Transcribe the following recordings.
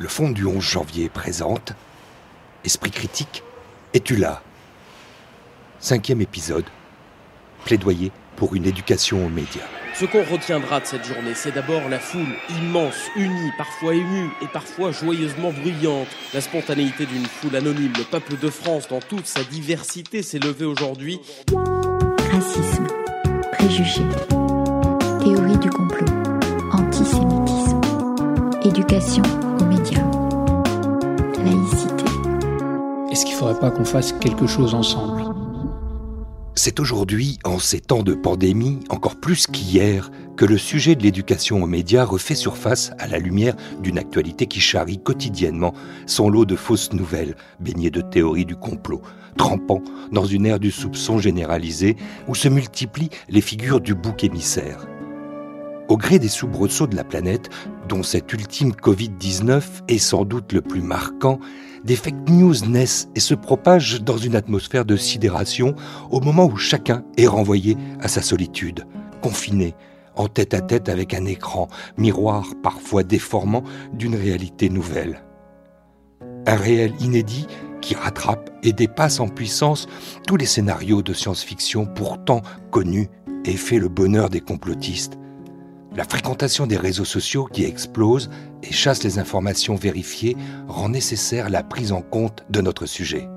Le Fond du 11 janvier présente Esprit critique, es-tu là? Cinquième épisode. Plaidoyer pour une éducation aux médias. Ce qu'on retiendra de cette journée, c'est d'abord la foule immense, unie, parfois émue et parfois joyeusement bruyante. La spontanéité d'une foule anonyme, le peuple de France dans toute sa diversité s'est levé aujourd'hui. Racisme, préjugés, théorie du complot, antisémitisme, éducation Est-ce qu'il ne faudrait pas qu'on fasse quelque chose ensemble? C'est aujourd'hui, en ces temps de pandémie, encore plus qu'hier, que le sujet de l'éducation aux médias refait surface à la lumière d'une actualité qui charrie quotidiennement son lot de fausses nouvelles, baignées de théories du complot, trempant dans une ère du soupçon généralisé où se multiplient les figures du bouc émissaire. Au gré des soubresauts de la planète, dont cet ultime Covid-19 est sans doute le plus marquant, des fake news naissent et se propagent dans une atmosphère de sidération au moment où chacun est renvoyé à sa solitude, confiné, en tête à tête avec un écran, miroir parfois déformant d'une réalité nouvelle. Un réel inédit qui rattrape et dépasse en puissance tous les scénarios de science-fiction pourtant connus et fait le bonheur des complotistes. La fréquentation des réseaux sociaux qui explose et chasse les informations vérifiées rend nécessaire la prise en compte de notre sujet.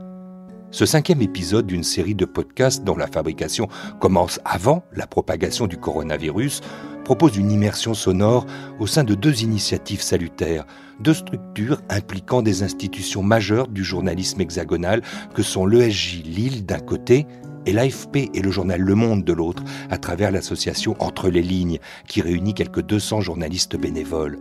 Ce cinquième épisode d'une série de podcasts dont la fabrication commence avant la propagation du coronavirus propose une immersion sonore au sein de deux initiatives salutaires, deux structures impliquant des institutions majeures du journalisme hexagonal que sont l'ESJ Lille d'un côté et l'AFP et le journal Le Monde de l'autre, à travers l'association Entre les lignes, qui réunit quelques 200 journalistes bénévoles.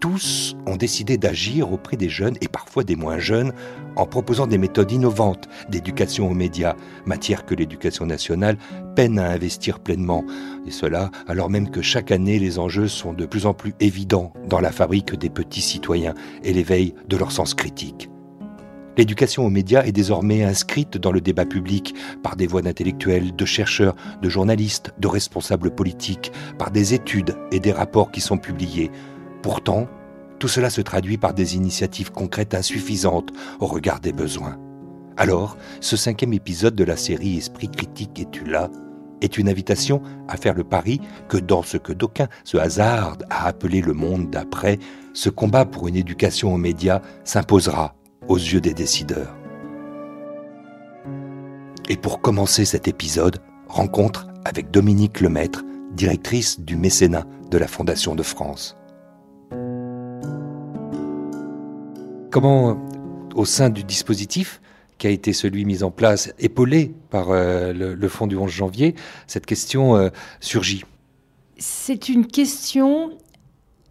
Tous ont décidé d'agir auprès des jeunes et parfois des moins jeunes en proposant des méthodes innovantes d'éducation aux médias, matière que l'éducation nationale peine à investir pleinement. Et cela alors même que chaque année les enjeux sont de plus en plus évidents dans la fabrique des petits citoyens et l'éveil de leur sens critique. L'éducation aux médias est désormais inscrite dans le débat public par des voix d'intellectuels, de chercheurs, de journalistes, de responsables politiques, par des études et des rapports qui sont publiés. Pourtant, tout cela se traduit par des initiatives concrètes insuffisantes au regard des besoins. Alors, ce cinquième épisode de la série Esprit critique et tu là est une invitation à faire le pari que dans ce que d'aucuns se hasardent à appeler le monde d'après, ce combat pour une éducation aux médias s'imposera aux yeux des décideurs. Et pour commencer cet épisode, rencontre avec Dominique Lemaître, directrice du mécénat de la Fondation de France. Comment, au sein du dispositif qui a été celui mis en place, épaulé par euh, le, le Fonds du 11 janvier, cette question euh, surgit? C'est une question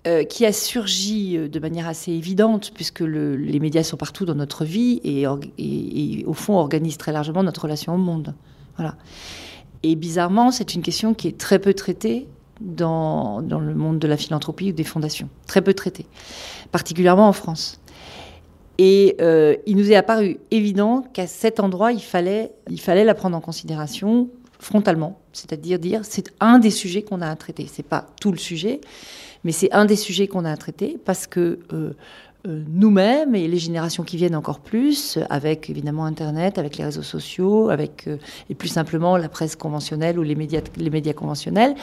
euh, qui a surgi euh, de manière assez évidente, puisque le, les médias sont partout dans notre vie et, au fond organisent très largement notre relation au monde. Voilà. Et bizarrement, c'est une question qui est très peu traitée dans, dans, le monde de la philanthropie ou des fondations. Très peu traitée, particulièrement en France. Et euh, il nous est apparu évident qu'à cet endroit, il fallait, il fallait la prendre en considération frontalement, c'est-à-dire dire c'est un des sujets qu'on a à traiter. C'est pas tout le sujet, mais c'est un des sujets qu'on a à traiter parce que euh, euh, nous-mêmes et les générations qui viennent encore plus, avec évidemment Internet, avec les réseaux sociaux, avec euh, et plus simplement la presse conventionnelle ou les médias, les médias conventionnels,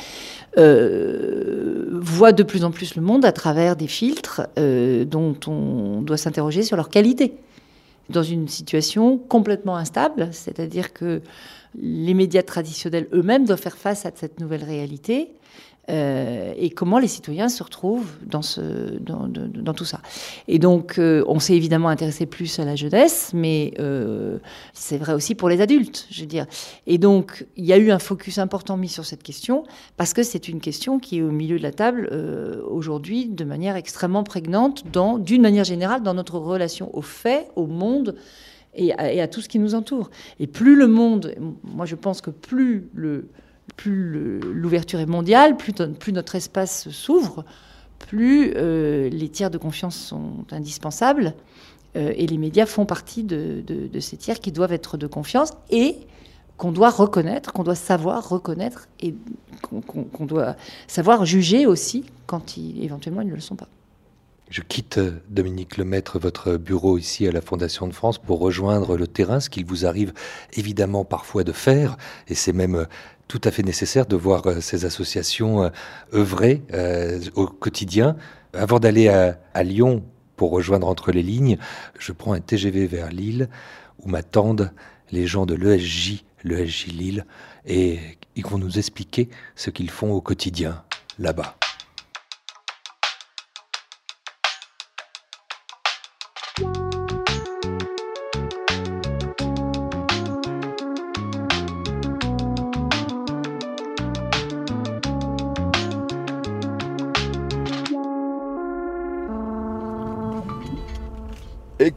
voient de plus en plus le monde à travers des filtres dont on doit s'interroger sur leur qualité. Dans une situation complètement instable, c'est-à-dire que les médias traditionnels eux-mêmes doivent faire face à cette nouvelle réalité euh, et comment les citoyens se retrouvent dans, tout ça. Et donc, euh, on s'est évidemment intéressé plus à la jeunesse, mais euh, c'est vrai aussi pour les adultes, je veux dire. Et donc, il y a eu un focus important mis sur cette question, parce que c'est une question qui est au milieu de la table aujourd'hui de manière extrêmement prégnante, d'une manière générale, dans notre relation aux faits, au monde. Et à tout ce qui nous entoure. Et plus le monde, moi je pense que plus le, plus l'ouverture est mondiale, plus, notre espace s'ouvre, plus euh, les tiers de confiance sont indispensables. Euh, et les médias font partie de, ces tiers qui doivent être de confiance et qu'on doit reconnaître, qu'on doit savoir reconnaître et qu'on qu doit savoir juger aussi quand éventuellement ils ne le sont pas. Je quitte, Dominique Lemaître, votre bureau ici à la Fondation de France pour rejoindre le terrain, ce qu'il vous arrive évidemment parfois de faire, et c'est même tout à fait nécessaire de voir euh, ces associations euh, œuvrer euh, au quotidien. Avant d'aller à, Lyon pour rejoindre entre les lignes, je prends un TGV vers Lille où m'attendent les gens de l'ESJ, l'ESJ Lille, et ils vont nous expliquer ce qu'ils font au quotidien là-bas.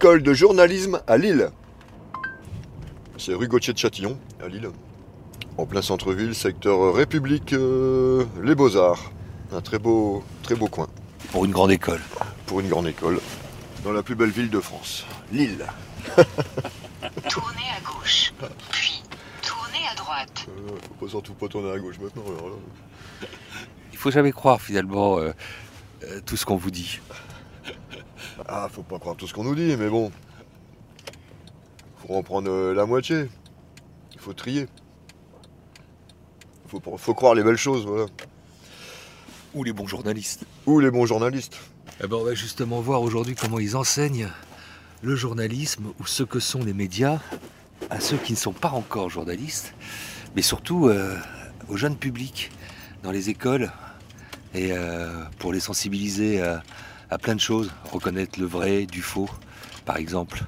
École de journalisme à Lille. C'est rue Gauthier de Châtillon, à Lille. En plein centre-ville, secteur République, euh, les Beaux-Arts. Un très beau, très beau coin. Pour une grande école. Pour une grande école. Dans la plus belle ville de France, Lille. tournez à gauche, puis tournez à droite. Euh, faut pas surtout pas tourner à gauche maintenant. Alors Il faut jamais croire finalement euh, tout ce qu'on vous dit. Ah, faut pas croire tout ce qu'on nous dit, mais bon. Faut en prendre euh, la moitié. Il faut trier. Faut, faut croire les belles choses, voilà. Ou les bons journalistes. Ou les bons journalistes. Eh ben, on va justement voir aujourd'hui comment ils enseignent le journalisme ou ce que sont les médias à ceux qui ne sont pas encore journalistes, mais surtout euh, au jeune public dans les écoles et euh, pour les sensibiliser à, à plein de choses. Reconnaître le vrai du faux, par exemple.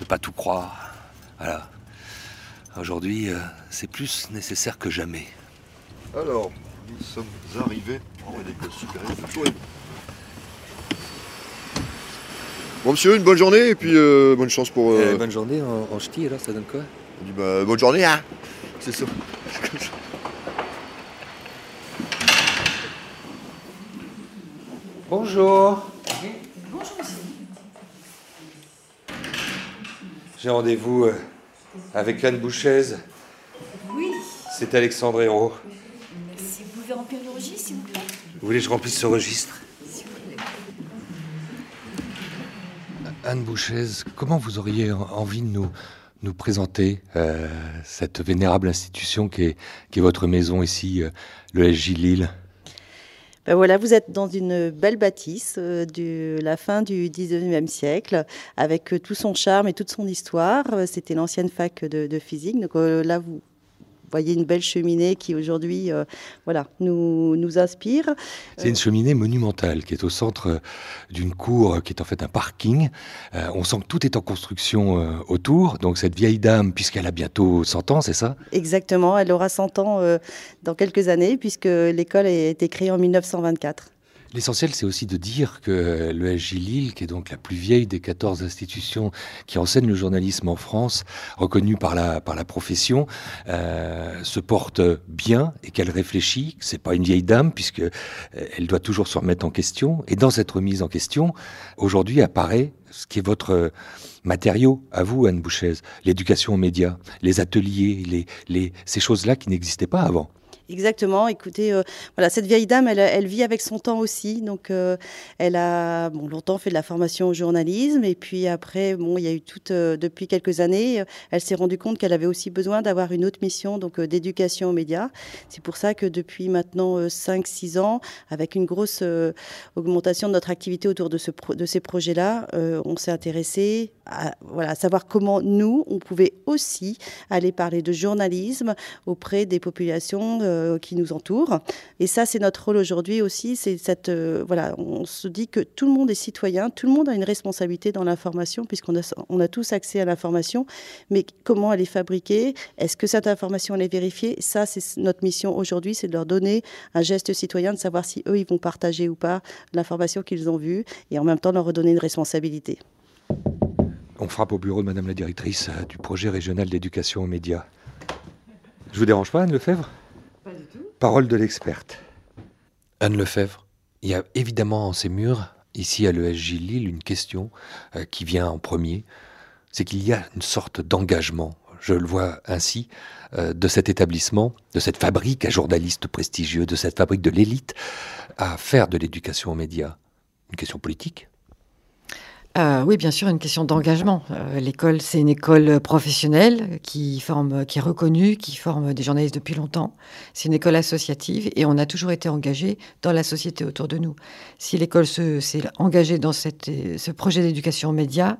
Ne pas tout croire. Voilà. Aujourd'hui, euh, c'est plus nécessaire que jamais. Alors, nous sommes arrivés. Oh, bon, monsieur, une bonne journée et puis euh, bonne chance pour. Euh, bonne journée en, en ch'ti, alors ça donne quoi? bah, Bonne journée, hein C'est ça. Bonjour. J'ai rendez-vous euh, avec Anne Bouchez. Oui. C'est Alexandre Hérault. Si vous pouvez remplir le registre, s'il vous plaît. Vous voulez que je remplisse ce registre? Anne Bouchez, comment vous auriez envie de nous, nous présenter euh, cette vénérable institution qui est, qui est, votre maison ici, euh, le SJ Lille? Ben voilà, vous êtes dans une belle bâtisse euh, de la fin du 19e siècle, avec euh, tout son charme et toute son histoire. Euh, c'était l'ancienne fac de, physique. Vous voyez une belle cheminée qui aujourd'hui euh, voilà, nous, nous inspire. C'est une cheminée monumentale qui est au centre euh, d'une cour qui est en fait un parking. Euh, on sent que tout est en construction autour. Donc cette vieille dame, puisqu'elle a bientôt 100 ans, c'est ça? Exactement, elle aura 100 ans dans quelques années puisque l'école a été créée en 1924. L'essentiel, c'est aussi de dire que le SJ Lille, qui est donc la plus vieille des 14 institutions qui enseignent le journalisme en France, reconnue par la, par la profession, euh, se porte bien et qu'elle réfléchit. C'est pas une vieille dame, puisque euh, elle doit toujours se remettre en question. Et dans cette remise en question, aujourd'hui apparaît ce qui est votre matériau à vous, Anne Bouchez, l'éducation aux médias, les ateliers, les, les, ces choses-là qui n'existaient pas avant. Exactement. Écoutez, euh, voilà, cette vieille dame, elle, vit avec son temps aussi. Donc, euh, elle a bon, longtemps fait de la formation au journalisme. Et puis après, bon, il y a eu toute, euh, depuis quelques années, elle s'est rendue compte qu'elle avait aussi besoin d'avoir une autre mission, donc d'éducation aux médias. C'est pour ça que depuis maintenant 5-6 ans, avec une grosse augmentation de notre activité autour de, ce de ces projets-là, on s'est intéressé voilà, à savoir comment nous, on pouvait aussi aller parler de journalisme auprès des populations euh, qui nous entourent. Et ça, c'est notre rôle aujourd'hui aussi. C'est cette euh, voilà, on se dit que tout le monde est citoyen, tout le monde a une responsabilité dans l'information puisqu'on a, on a tous accès à l'information. Mais comment elle est fabriquée? Est-ce que cette information elle est vérifiée? Ça, c'est notre mission aujourd'hui, c'est de leur donner un geste citoyen, de savoir si eux ils vont partager ou pas l'information qu'ils ont vue, et en même temps leur redonner une responsabilité. On frappe au bureau de Madame la directrice euh, du projet régional d'éducation aux médias. Je vous dérange pas, Anne Lefebvre? Parole de l'experte. Anne Lefebvre, il y a évidemment en ces murs, ici à l'ESJ Lille, une question euh, qui vient en premier. C'est qu'il y a une sorte d'engagement, je le vois ainsi, euh, de cet établissement, de cette fabrique à journalistes prestigieux, de cette fabrique de l'élite, à faire de l'éducation aux médias. Une question politique euh, oui, bien sûr, une question d'engagement. Euh, l'école, c'est une école professionnelle qui forme, qui est reconnue, qui forme des journalistes depuis longtemps. C'est une école associative et on a toujours été engagé dans la société autour de nous. Si l'école s'est engagée dans ce projet d'éducation aux médias,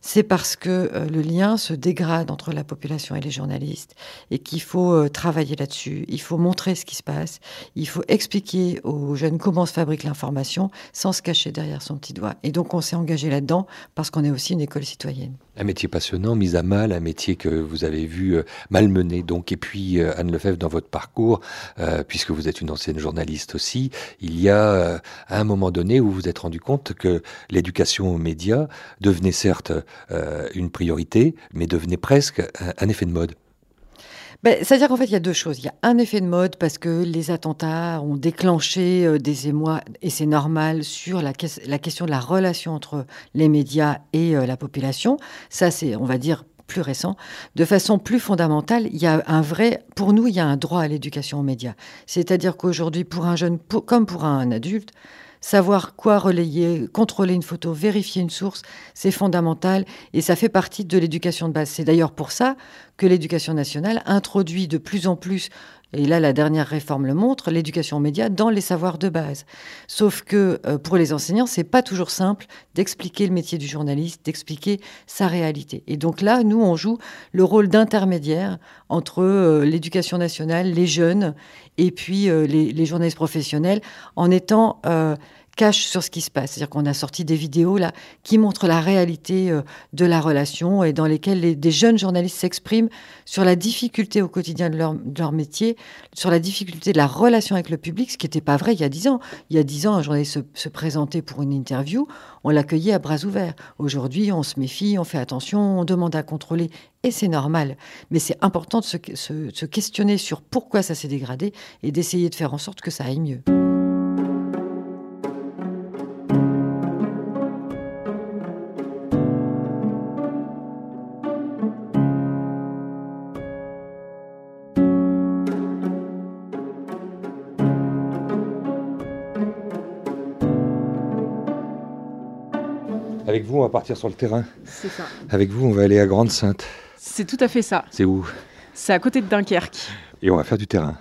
c'est parce que euh, le lien se dégrade entre la population et les journalistes et qu'il faut euh, travailler là-dessus. Il faut montrer ce qui se passe. Il faut expliquer aux jeunes comment se fabrique l'information sans se cacher derrière son petit doigt. Et donc on s'est engagé là-dedans parce qu'on est aussi une école citoyenne. Un métier passionnant, mis à mal, un métier que vous avez vu euh, malmené. Donc, et puis Anne Lefebvre, dans votre parcours, puisque vous êtes une ancienne journaliste aussi, il y a un moment donné où vous vous êtes rendu compte que l'éducation aux médias devenait certes euh, une priorité, mais devenait presque un, effet de mode. Ben, C'est-à-dire qu'en fait, il y a deux choses. Il y a un effet de mode parce que les attentats ont déclenché euh, des émois, et c'est normal, sur la, question de la relation entre les médias et euh, la population. Ça, c'est, on va dire, plus récent. De façon plus fondamentale, il y a un vrai, pour nous, il y a un droit à l'éducation aux médias. C'est-à-dire qu'aujourd'hui, pour un jeune, comme pour un adulte, Savoir quoi relayer, contrôler une photo, vérifier une source, c'est fondamental et ça fait partie de l'éducation de base. C'est d'ailleurs pour ça que l'éducation nationale introduit de plus en plus, et là la dernière réforme le montre, l'éducation aux médias dans les savoirs de base. Sauf que euh, pour les enseignants, c'est pas toujours simple d'expliquer le métier du journaliste, d'expliquer sa réalité. Et donc là, nous, on joue le rôle d'intermédiaire entre euh, l'éducation nationale, les jeunes et puis euh, les, journalistes professionnels en étant cache sur ce qui se passe. C'est-à-dire qu'on a sorti des vidéos là qui montrent la réalité euh, de la relation et dans lesquelles des jeunes journalistes s'expriment sur la difficulté au quotidien de leur, métier, sur la difficulté de la relation avec le public, ce qui n'était pas vrai il y a dix ans. Il y a dix ans, un journaliste se, se présentait pour une interview, on l'accueillait à bras ouverts. Aujourd'hui, on se méfie, on fait attention, on demande à contrôler et c'est normal. Mais c'est important de se, questionner sur pourquoi ça s'est dégradé et d'essayer de faire en sorte que ça aille mieux. On va partir sur le terrain. C'est ça. Avec vous, on va aller à Grande-Sainte. C'est tout à fait ça. C'est où? C'est à côté de Dunkerque. Et on va faire du terrain.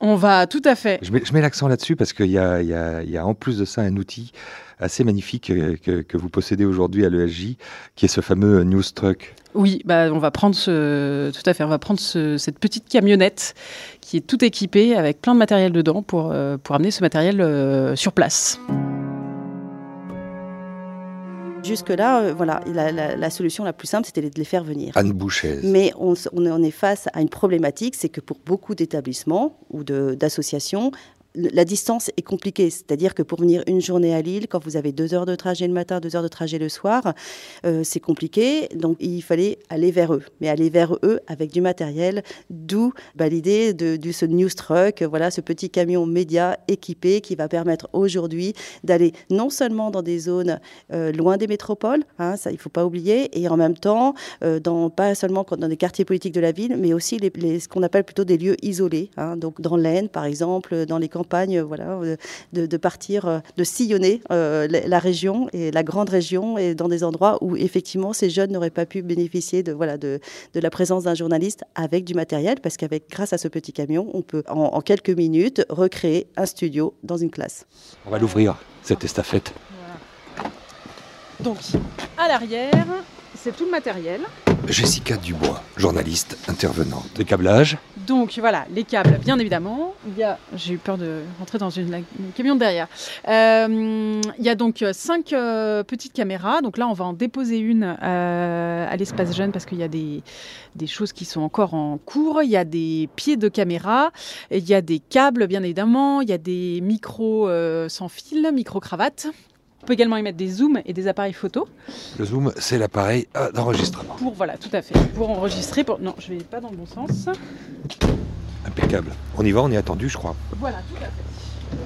On va, tout à fait. Je mets, l'accent là-dessus parce qu'il y, a, en plus de ça un outil assez magnifique que, vous possédez aujourd'hui à l'ESJ, qui est ce fameux News Truck. Oui, bah, on va prendre ce, tout à fait, on va prendre cette petite camionnette qui est tout équipée avec plein de matériel dedans pour, euh, pour amener ce matériel euh, sur place. Jusque-là, euh, voilà, la, solution la plus simple, c'était de les faire venir. Anne Boucher. Mais on, on, est face à une problématique, c'est que pour beaucoup d'établissements ou d'associations, la distance est compliquée. C'est-à-dire que pour venir une journée à Lille, quand vous avez deux heures de trajet le matin, deux heures de trajet le soir, euh, c'est compliqué. Donc il fallait aller vers eux, mais aller vers eux avec du matériel. D'où bah, l'idée de, ce news truck, voilà, ce petit camion média équipé qui va permettre aujourd'hui d'aller non seulement dans des zones euh, loin des métropoles, hein, ça il faut pas oublier, et en même temps euh, pas seulement dans des quartiers politiques de la ville, mais aussi les, ce qu'on appelle plutôt des lieux isolés. Hein, donc dans l'Aisne, par exemple, dans les camps voilà, euh, de, partir, euh, de sillonner euh, la région et la grande région et dans des endroits où effectivement ces jeunes n'auraient pas pu bénéficier de, voilà, de, la présence d'un journaliste avec du matériel, parce qu'avec grâce à ce petit camion, on peut en, quelques minutes recréer un studio dans une classe. On va l'ouvrir, cette estafette. Donc, à l'arrière, c'est tout le matériel. Jessica Dubois, journaliste intervenante. Des câblages donc voilà, les câbles, bien évidemment. Il y a, j'ai eu peur de rentrer dans une, camion derrière. Euh, il y a donc cinq euh, petites caméras. Donc là, on va en déposer une euh, à l'espace jeune parce qu'il y a des, des, choses qui sont encore en cours. Il y a des pieds de caméra, il y a des câbles, bien évidemment. Il y a des micros sans fil, micro-cravates. On peut également y mettre des zooms et des appareils photo. Le zoom, c'est l'appareil d'enregistrement. Pour, voilà, tout à fait. Pour enregistrer. Pour... Non, je vais pas dans le bon sens. Impeccable. On y va, on est attendu, je crois. Voilà, tout à fait.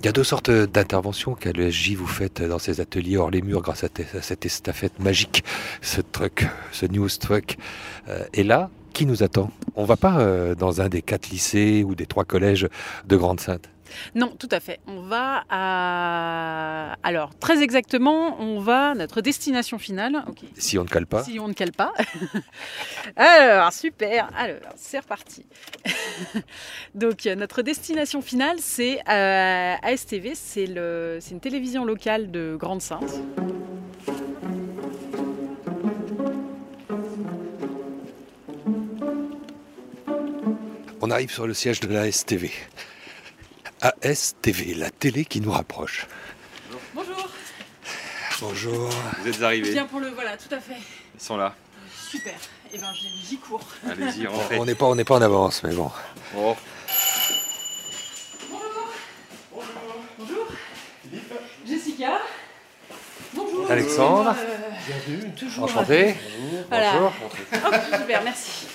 Il y a deux sortes d'interventions qu'à l'ESJ vous faites dans ces ateliers hors les murs grâce à, cette estafette magique, ce truck, ce news truck. Euh, et là, qui nous attend? On va pas euh, dans un des quatre lycées ou des trois collèges de Grande-Sainte Non, tout à fait. On va à. Alors, très exactement, on va. Notre destination finale. Si on ne cale pas. Si on ne cale pas. Alors, super. Alors, c'est reparti. Donc, euh, notre destination finale, c'est euh, ASTV. C'est le- c'est une télévision locale de Grande-Sainte. On arrive sur le siège de la STV. ASTV, la télé qui nous rapproche. Bonjour. Bonjour. Vous êtes Je arrivés. viens pour le. Voilà, tout à fait. Ils sont là. Super. Et ben, j'y- j'y cours. Allez-y, rentrez. On n'est pas, on n'est pas en avance, mais bon. Oh. Bonjour. Jessica. Bonjour. Alexandre. Euh, toujours. Enchanté. Voilà. Bonjour. Hop, super, merci.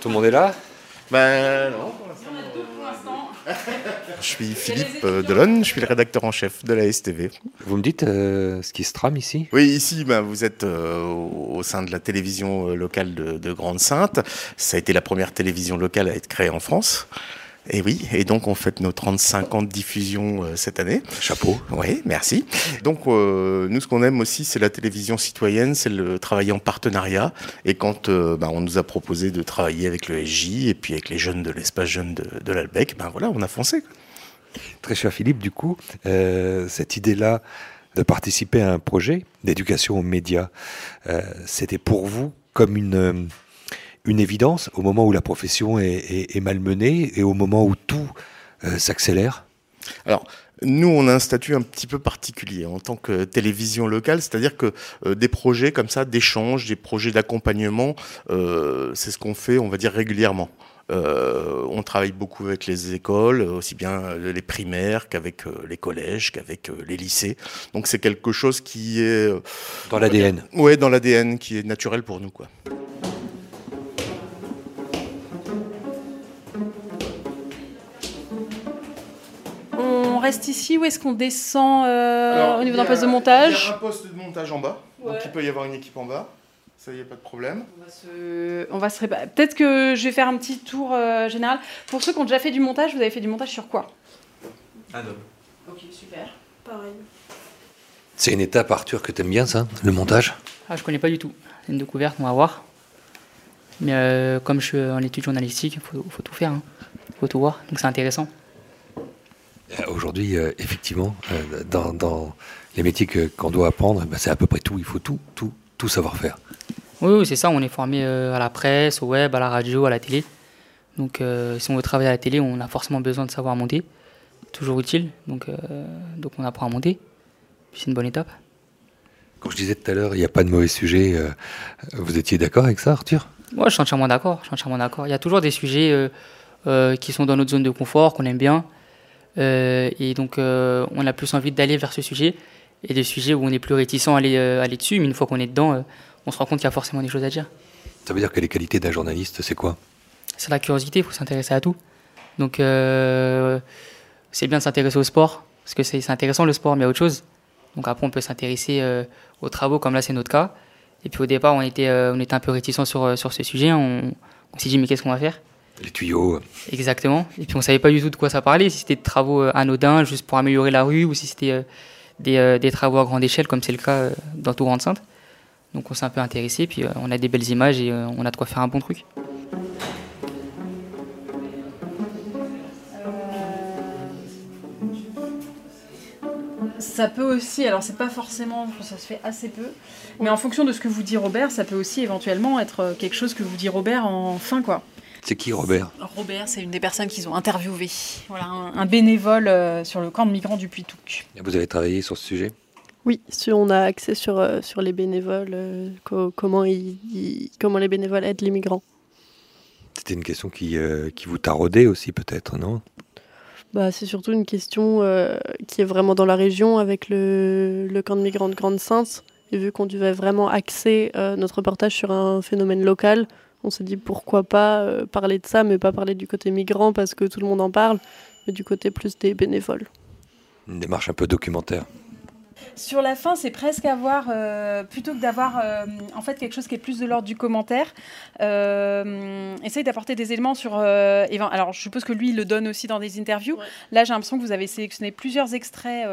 Tout le monde est là? Ben non. On a deux pour l'instant. Je suis Philippe euh, Delon, je suis le rédacteur en chef de la STV. Vous me dites euh, ce qui se trame ici? Oui, ici, ben, vous êtes euh, au sein de la télévision locale de, de Grande-Sainte. Ça a été la première télévision locale à être créée en France. Et oui, et donc on fête nos 35 ans de diffusion euh, cette année. Chapeau. Oui, merci. Donc euh, nous, ce qu'on aime aussi, c'est la télévision citoyenne, c'est le travailler en partenariat. Et quand euh, ben, on nous a proposé de travailler avec le SJ et puis avec les jeunes de l'espace jeune de, de l'Albec, ben voilà, on a foncé. Très cher Philippe, du coup, cette idée-là de participer à un projet d'éducation aux médias, c'était pour vous comme une, une évidence au moment où la profession est, est- est malmenée et au moment où tout euh, s'accélère? Alors, nous, on a un statut un petit peu particulier en tant que télévision locale, c'est-à-dire que euh, des projets comme ça, d'échange, des projets d'accompagnement, euh, c'est ce qu'on fait, on va dire, régulièrement. Euh, on travaille beaucoup avec les écoles, aussi bien les primaires qu'avec les collèges, qu'avec les lycées. Donc c'est quelque chose qui est... Dans l'ADN. Ouais, dans l'ADN, qui est naturel pour nous, quoi. Reste ici ou est-ce qu'on descend euh, Alors, au niveau d'un poste de Il y montage a un poste de montage en bas, donc il peut y avoir une équipe en bas. Ça, y a pas de problème. On va se, on va se répa- Peut-être que je vais faire un petit tour euh, général. Pour ceux qui ont déjà fait du montage, vous avez fait du montage sur quoi? Adobe. Ok, super. Pareil. C'est une étape, Arthur, que t'aimes bien, ça, le montage? Ah, je connais pas du tout. C'est une découverte, on va voir. Mais euh, comme je suis en études journalistiques, il faut, faut tout faire. Il faut tout voir. Donc c'est intéressant. Euh, Aujourd'hui, euh, effectivement, euh, dans, dans les métiers qu'on doit apprendre, ben, c'est à peu près tout. Il faut tout, tout, tout savoir faire. Oui, oui, c'est ça. On est formé euh, à la presse, au web, à la radio, à la télé. Donc si on veut travailler à la télé, on a forcément besoin de savoir monter. Toujours utile. Donc, donc on apprend à monter. Puis c'est une bonne étape. Quand je disais tout à l'heure, il n'y a pas de mauvais sujet, vous étiez d'accord avec ça, Arthur? Moi, je suis entièrement d'accord. Je suis entièrement d'accord. Il y a toujours des sujets qui sont dans notre zone de confort, qu'on aime bien. Euh, et donc, euh, on a plus envie d'aller vers ce sujet. Et des sujets où on est plus réticent à aller, euh, aller dessus. Mais une fois qu'on est dedans, on se rend compte qu'il y a forcément des choses à dire. Ça veut dire que les qualités d'un journaliste, c'est quoi? C'est la curiosité, il faut s'intéresser à tout. Donc, euh, c'est bien de s'intéresser au sport. Parce que c'est intéressant le sport, mais a autre chose. Donc après, on peut s'intéresser euh, aux travaux, comme là, c'est notre cas. Et puis au départ, on était, euh, on était un peu réticent sur, sur ce sujet. On, on s'est dit, mais qu'est-ce qu'on va faire? Les tuyaux. Exactement. Et puis on savait pas du tout de quoi ça parlait, si c'était de travaux euh, anodins juste pour améliorer la rue ou si c'était euh, des, euh, des travaux à grande échelle comme c'est le cas dans tout Grande Sainte. Donc on s'est un peu intéressé, puis on a des belles images et on a de quoi faire un bon truc. Ça peut aussi, alors c'est pas forcément, ça se fait assez peu, mais en fonction de ce que vous dit Robert, ça peut aussi éventuellement être quelque chose que vous dit Robert en fin quoi. C'est qui, Robert? Robert, c'est une des personnes qu'ils ont interviewé. Voilà, un, un bénévole euh, sur le camp de migrants du Puy-Touc. Vous avez travaillé sur ce sujet? Oui, si on a accès sur, euh, sur les bénévoles, euh, co- comment, ils- ils- comment les bénévoles aident les migrants. C'était une question qui, euh, qui vous taraudait aussi, peut-être, non? Bah, c'est surtout une question euh, qui est vraiment dans la région avec le, le camp de migrants de Grande-Sainte. Et vu qu'on devait vraiment axer euh, notre reportage sur un phénomène local, on s'est dit pourquoi pas euh, parler de ça, mais pas parler du côté migrant parce que tout le monde en parle, mais du côté plus des bénévoles. Une démarche un peu documentaire. Sur la fin, c'est presque avoir, euh, plutôt que d'avoir euh, en fait quelque chose qui est plus de l'ordre du commentaire, euh, essaye d'apporter des éléments sur. alors, je suppose que lui, il le donne aussi dans des interviews. Là, j'ai l'impression que vous avez sélectionné plusieurs extraits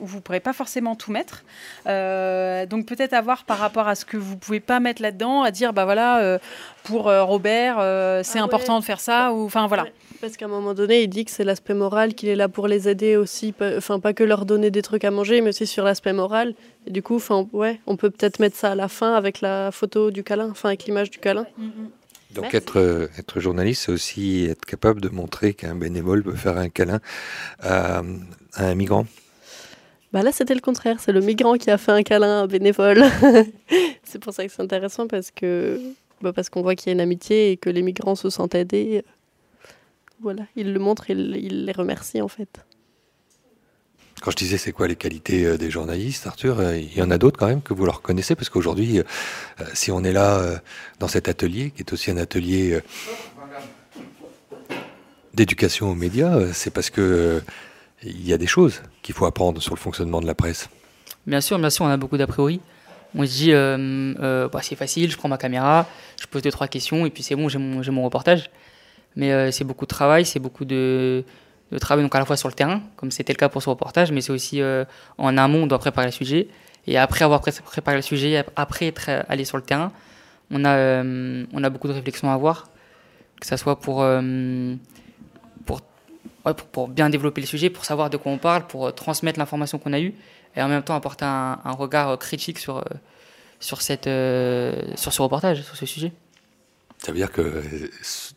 où vous ne pourrez pas forcément tout mettre. Donc, peut-être avoir par rapport à ce que vous pouvez pas mettre là-dedans, à dire, bah voilà, pour Robert, c'est Ah important ouais. de faire ça, ou enfin voilà. Parce qu'à un moment donné, il dit que c'est l'aspect moral, qu'il est là pour les aider aussi, pas- enfin pas que leur donner des trucs à manger, mais aussi sur l'aspect moral. Et du coup, enfin ouais, on peut peut-être mettre ça à la fin avec la photo du câlin, enfin avec l'image du câlin. Donc Merci. être, euh, être journaliste, c'est aussi être capable de montrer qu'un bénévole peut faire un câlin à, à un migrant. Bah là, c'était le contraire. C'est le migrant qui a fait un câlin à un bénévole. c'est pour ça que c'est intéressant parce que bah, parce qu'on voit qu'il y a une amitié et que les migrants se sentent aidés. Voilà, il le montre, il, il les remercie en fait. Quand je disais c'est quoi les qualités euh, des journalistes, Arthur, euh, il y en a d'autres quand même que vous leur connaissez parce qu'aujourd'hui, euh, si on est là dans cet atelier, qui est aussi un atelier d'éducation aux médias, c'est parce que il y a des choses qu'il faut apprendre sur le fonctionnement de la presse. Bien sûr, bien sûr, on a beaucoup d'a priori. On se dit, euh, euh, bah, c'est facile, je prends ma caméra, je pose deux, trois questions, et puis c'est bon, j'ai mon, j'ai mon reportage. Mais euh, c'est beaucoup de travail, c'est beaucoup de, travail, donc à la fois sur le terrain, comme c'était le cas pour ce reportage, mais c'est aussi euh, en amont, on doit préparer le sujet. Et après avoir pré- préparé le sujet, ap- après être euh, allé sur le terrain, on a, on a beaucoup de réflexions à avoir, que ce soit pour, pour, pour, bien développer le sujet, pour savoir de quoi on parle, pour transmettre l'information qu'on a eue, et en même temps apporter un, un regard critique sur, sur, cette, sur ce reportage, sur ce sujet. Ça veut dire que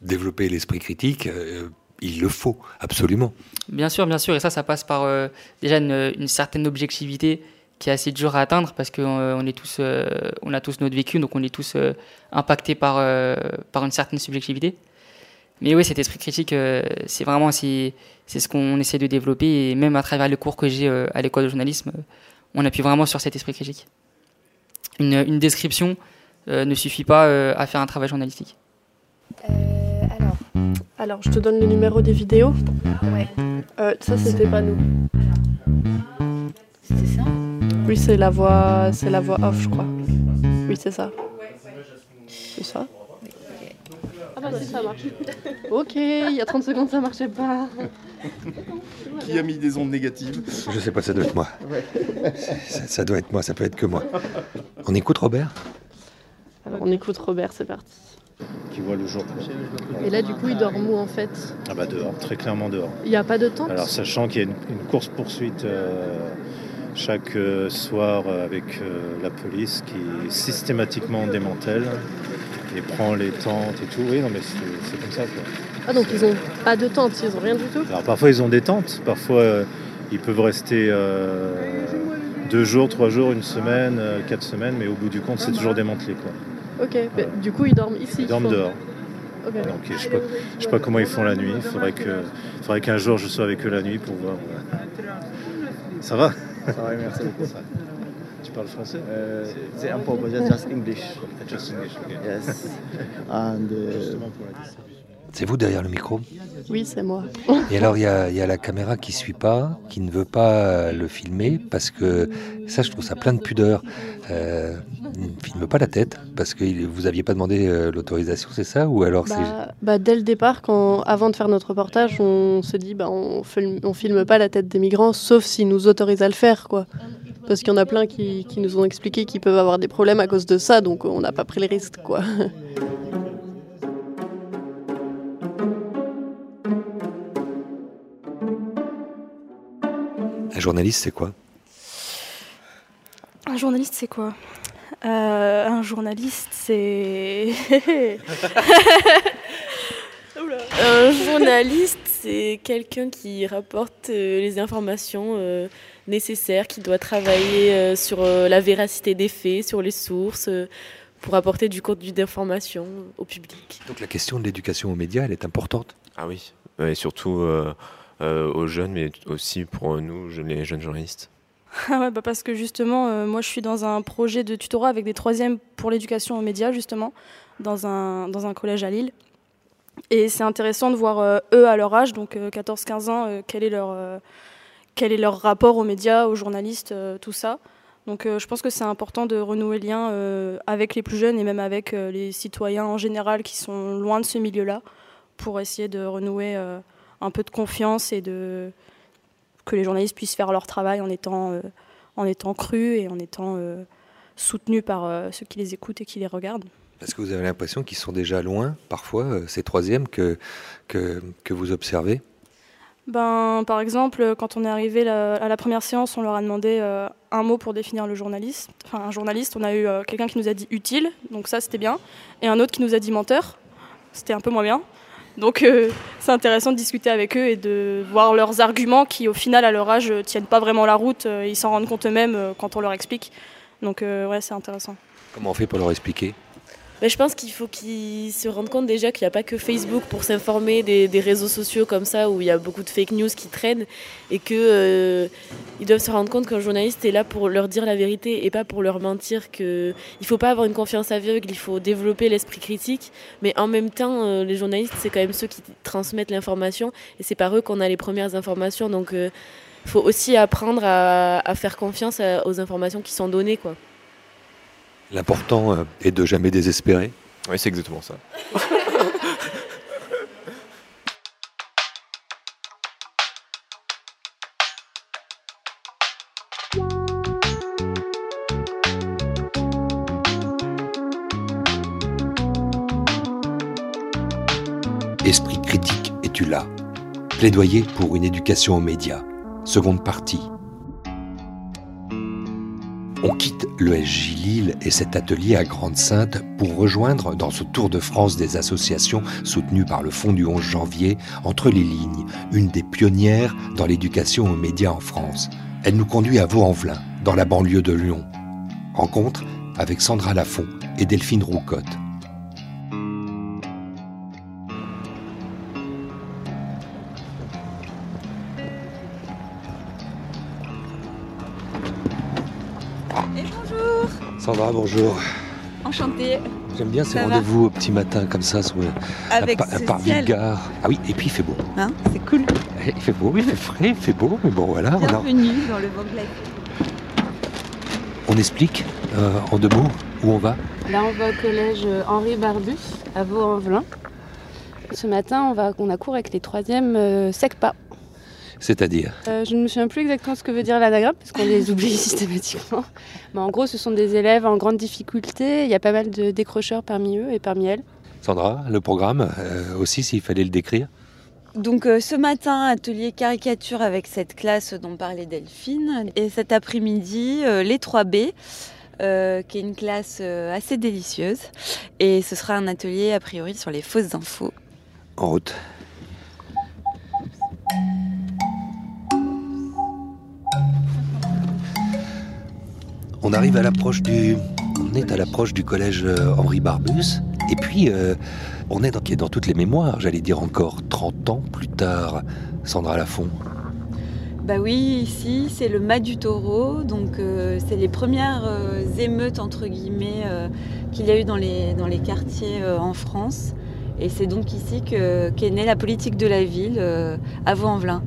développer l'esprit critique, euh, il le faut absolument. Bien sûr, bien sûr, et ça, ça passe par euh, déjà une, certaine objectivité qui est assez dure à atteindre parce qu'on euh, a tous notre vécu, donc on est tous impactés par, par une certaine subjectivité. Mais oui, cet esprit critique, c'est vraiment c'est, c'est ce qu'on essaie de développer et même à travers les cours que j'ai à l'école de journalisme, on appuie vraiment sur cet esprit critique. Une, description ne suffit pas euh, à faire un travail journalistique. alors, Alors, je te donne le numéro des vidéos. ouais. Euh, ça, c'était pas nous. C'était ça? Oui, c'est la voix, c'est la voix off, je crois. Oui, c'est ça. C'est ça. Ah bah si, ça marche. ok, il y a 30 secondes, ça marchait pas. Qui a mis des ondes négatives? Je sais pas, ça doit être moi. Ça, ça doit être moi, ça peut être que moi. On écoute Robert? Alors, on écoute Robert, c'est parti. qui voit le jour. Et là, du coup, il dort mou en fait. Ah bah dehors, très clairement dehors. Il n'y a pas de tente Alors sachant qu'il y a une, une course-poursuite euh, chaque euh, soir euh, avec euh, la police qui systématiquement démantèle et prend les tentes et tout. Oui, non mais c'est comme ça quoi. Ah, donc ils ont pas de tente, ils ont rien du tout Alors parfois ils ont des tentes, parfois euh, ils peuvent rester euh, deux jours, trois jours, une semaine, euh, quatre semaines, mais au bout du compte c'est toujours démantelé quoi. Ok, bah, du coup, ils dorment ici. Ils dorment dehors. Ok. Donc je sais je sais pas comment ils font la nuit. Il faudrait qu'un jour je sois avec eux la nuit pour voir. Ça va? Ça va, merci beaucoup. Tu parles français? Euh, C'est un peu, just English. Just English, okay. Yes. And, uh, C'est vous derrière le micro Oui, c'est moi. Et alors, il y a, il y a la caméra qui suit pas, qui ne veut pas le filmer, parce que ça, je trouve ça plein de pudeur. Euh, il ne filme pas la tête, parce que vous aviez pas demandé euh, l'autorisation, c'est ça Ou alors. Bah, bah, dès le départ, quand, avant de faire notre reportage, on se dit bah, on, filme, on filme pas la tête des migrants, sauf s'ils nous autorisent à le faire. quoi. Parce qu'il y en a plein qui, qui nous ont expliqué qu'ils peuvent avoir des problèmes à cause de ça, donc on n'a pas pris le risque. quoi. Journaliste, c'est quoi? Un journaliste, c'est quoi? Euh, Un journaliste, c'est. Un journaliste, c'est quelqu'un qui rapporte euh, les informations euh, nécessaires, qui doit travailler euh, sur euh, la véracité des faits, sur les sources, euh, pour apporter du contenu d'information au public. Donc la question de l'éducation aux médias, elle est importante? Ah oui, et surtout aux jeunes, mais aussi pour nous, les jeunes journalistes. Ah bah parce que justement, euh, moi je suis dans un projet de tutorat avec des troisièmes pour l'éducation aux médias, justement, dans un, dans un collège à Lille. Et c'est intéressant de voir euh, eux à leur âge, donc 14-15 ans, euh, quel est leur, euh, quel est leur rapport aux médias, aux journalistes, euh, tout ça. Donc euh, je pense que c'est important de renouer le lien euh, avec les plus jeunes et même avec euh, les citoyens en général qui sont loin de ce milieu-là pour essayer de renouer euh, un peu de confiance et de que les journalistes puissent faire leur travail en étant, euh, en étant crus et en étant euh, soutenus par euh, ceux qui les écoutent et qui les regardent. Parce que vous avez l'impression qu'ils sont déjà loin, parfois, euh, ces troisièmes que, que, que vous observez? Ben, par exemple, quand on est arrivé la- à la première séance, on leur a demandé un mot pour définir le journaliste. Enfin, un journaliste, on a eu quelqu'un qui nous a dit utile, donc ça c'était bien, et un autre qui nous a dit menteur, c'était un peu moins bien. Donc euh, c'est intéressant de discuter avec eux et de voir leurs arguments qui, au final, à leur âge, euh, tiennent pas vraiment la route. euh, ils s'en rendent compte eux-mêmes quand on leur explique. Donc ouais, c'est intéressant. Comment on fait pour leur expliquer? Ben, je pense qu'il faut qu'ils se rendent compte déjà qu'il n'y a pas que Facebook pour s'informer des, réseaux sociaux comme ça où il y a beaucoup de fake news qui traînent et que euh, ils doivent se rendre compte qu'un journaliste est là pour leur dire la vérité et pas pour leur mentir que il faut pas avoir une confiance aveugle, il faut développer l'esprit critique mais en même temps euh, les journalistes c'est quand même ceux qui transmettent l'information et c'est par eux qu'on a les premières informations donc il faut aussi apprendre à, faire confiance aux informations qui sont données quoi. L'important euh, est de jamais désespérer. Oui, c'est exactement ça. Esprit critique, es-tu là? Plaidoyer pour une éducation aux médias. Seconde partie. On quitte l'ESJ Lille et cet atelier à Grande-Sainte pour rejoindre dans ce tour de France des associations soutenues par le Fonds du 11 janvier, entre les lignes, une des pionnières dans l'éducation aux médias en France. Elle nous conduit à Vaux-en-Velin, dans la banlieue de Lyon. Rencontre avec Sandra Lafont et Delphine Roucotte. Sandra, bonjour. Enchantée. J'aime bien ces rendez-vous au petit matin comme ça, sous le- Avec un, pa- un ce parvis de ciel. gare. Ah oui, et puis il fait beau. Hein, c'est cool. Il fait beau, il fait frais, il fait beau, mais bon voilà. On, a- Bienvenue dans le Vogue on explique euh, en deux mots où on va. Là, on va au collège euh, Henri Barbus à Vaux-en-Velin. Ce matin, on, va, on a cours avec les troisièmes euh, SECPA. C'est-à-dire Euh, je ne me souviens plus exactement ce que veut dire l'anagramme, parce qu'on les oublie systématiquement. Mais en gros, ce sont des élèves en grande difficulté. Il y a pas mal de décrocheurs parmi eux et parmi elles. Sandra, le programme euh, aussi, s'il fallait le décrire. Donc euh, ce matin, atelier caricature avec cette classe dont parlait Delphine. Et cet après-midi, les 3B, euh, qui est une classe euh, assez délicieuse. Et ce sera un atelier a priori sur les fausses infos. En route. On arrive à l'approche du. Est à l'approche du collège euh, Henri Barbus. Et puis, euh, on est dans, toutes les mémoires, j'allais dire encore 30 ans plus tard. Sandra Lafont. Bah oui, ici c'est le Mas du Taureau, donc euh, c'est les premières émeutes entre guillemets qu'il y a eu dans les, quartiers en France. Et c'est donc ici que- qu'est née la politique de la ville à Vaux-en-Velin.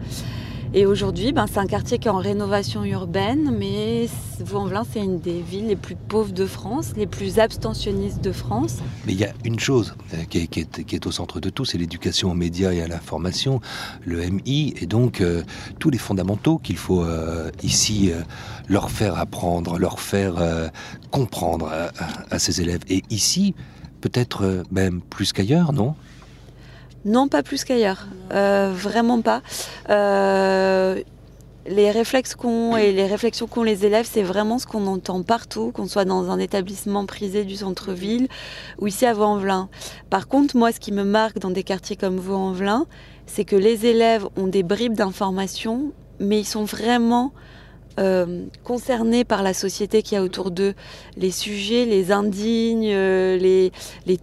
Et aujourd'hui, ben, c'est un quartier qui est en rénovation urbaine, mais Vaux-en-Velin c'est une des villes les plus pauvres de France, les plus abstentionnistes de France. Mais il y a une chose euh, qui est, au centre de tout, c'est l'éducation aux médias et à l'information, le MI, et donc euh, tous les fondamentaux qu'il faut euh, ici leur faire apprendre, leur faire comprendre à, à- ces élèves. Et ici, peut-être même plus qu'ailleurs, non? Non, pas plus qu'ailleurs. Euh, vraiment pas. Euh, les réflexes qu'ont et les réflexions qu'ont les élèves, c'est vraiment ce qu'on entend partout, qu'on soit dans un établissement prisé du centre-ville ou ici à Vaux-en-Velin. Par contre, moi, ce qui me marque dans des quartiers comme Vaux-en-Velin, c'est que les élèves ont des bribes d'informations, mais ils sont vraiment euh, concernés par la société qu'il y a autour d'eux. Les sujets les indignes, les,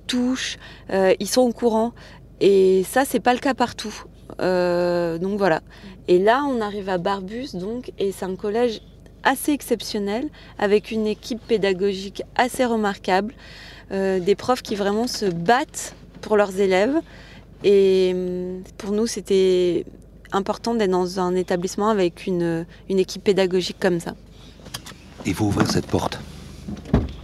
touches, ils sont au courant. Et ça, c'est pas le cas partout. Euh, donc voilà. Et là, on arrive à Barbus, donc, et c'est un collège assez exceptionnel, avec une équipe pédagogique assez remarquable, euh, des profs qui vraiment se battent pour leurs élèves. Et hum, pour nous, c'était important d'être dans un établissement avec une, une équipe pédagogique comme ça. Il faut ouvrir cette porte?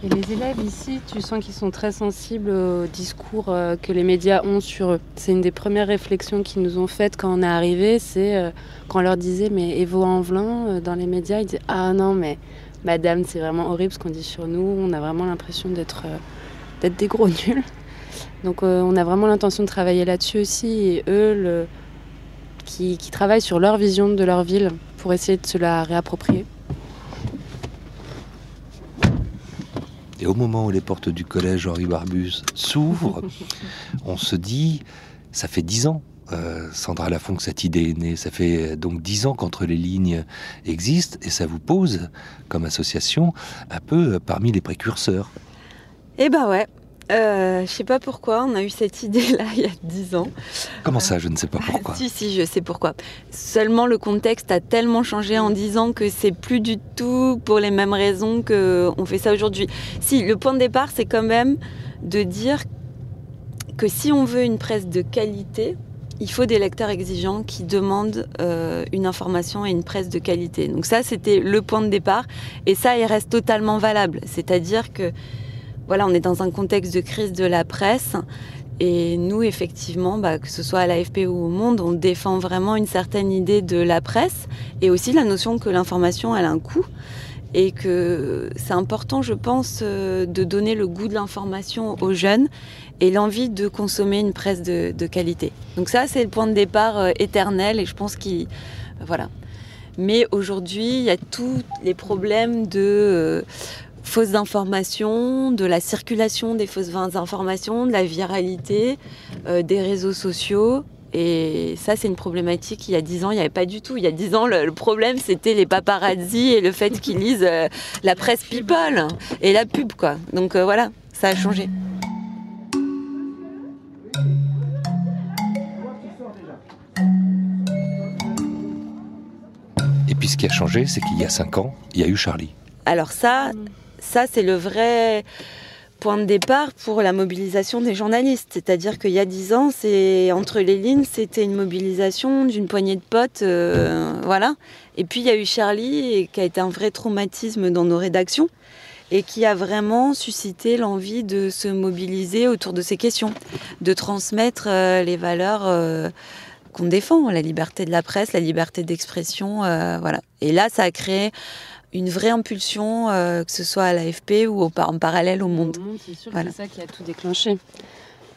Les élèves ici, tu sens qu'ils sont très sensibles au discours euh, que les médias ont sur eux. C'est une des premières réflexions qu'ils nous ont faites quand on est arrivé, c'est euh, quand on leur disait mais Evo Envelin euh, dans les médias, ils disaient ah non mais madame c'est vraiment horrible ce qu'on dit sur nous, on a vraiment l'impression d'être des gros nuls. Donc on a vraiment l'intention de travailler là-dessus aussi et eux qui travaillent sur leur vision de leur ville pour essayer de se la réapproprier. Et au moment où les portes du collège Henri Barbus s'ouvrent, on se dit, ça fait dix ans, euh, Sandra Lafont, que cette idée est née. Ça fait donc dix ans qu'entre les lignes existent et ça vous pose, comme association, un peu parmi les précurseurs. Eh ben ouais, euh, je sais pas pourquoi, on a eu cette idée-là il y a 10 ans. Comment ça, je ne sais pas pourquoi Si, si, je sais pourquoi. Seulement le contexte a tellement changé en 10 ans que c'est plus du tout pour les mêmes raisons qu'on fait ça aujourd'hui. Si, le point de départ, c'est quand même de dire que si on veut une presse de qualité, il faut des lecteurs exigeants qui demandent euh, une information et une presse de qualité. Donc ça, c'était le point de départ. Et ça, il reste totalement valable. C'est-à-dire que voilà, on est dans un contexte de crise de la presse. Et nous, effectivement, bah, que ce soit à l'AFP ou au Monde, on défend vraiment une certaine idée de la presse et aussi la notion que l'information, elle a un coût et que c'est important, je pense, euh, de donner le goût de l'information aux jeunes et l'envie de consommer une presse de, qualité. Donc ça, c'est le point de départ euh, éternel et je pense qu'il... voilà. Mais aujourd'hui, il y a tous les problèmes de... Euh, fausses informations, de la circulation des fausses informations, de la viralité, euh, des réseaux sociaux. Et ça, c'est une problématique. Il y a dix ans, il n'y avait pas du tout. Il y a dix ans, le, problème, c'était les paparazzi et le fait qu'ils lisent euh, la presse people et la pub, quoi. Donc euh, voilà, ça a changé. Et puis ce qui a changé, c'est qu'il y a cinq ans, il y a eu Charlie. Alors ça, ça, c'est le vrai point de départ pour la mobilisation des journalistes. C'est-à-dire qu'il y a dix ans, c'est entre les lignes, c'était une mobilisation d'une poignée de potes, euh, voilà. Et puis il y a eu Charlie, qui a été un vrai traumatisme dans nos rédactions et qui a vraiment suscité l'envie de se mobiliser autour de ces questions, de transmettre euh, les valeurs. Euh, qu'on défend, la liberté de la presse, la liberté d'expression, voilà. Et là, ça a créé une vraie impulsion, euh, que ce soit à l'AFP ou en parallèle au monde. c'est sûr c'est ça qui a tout déclenché.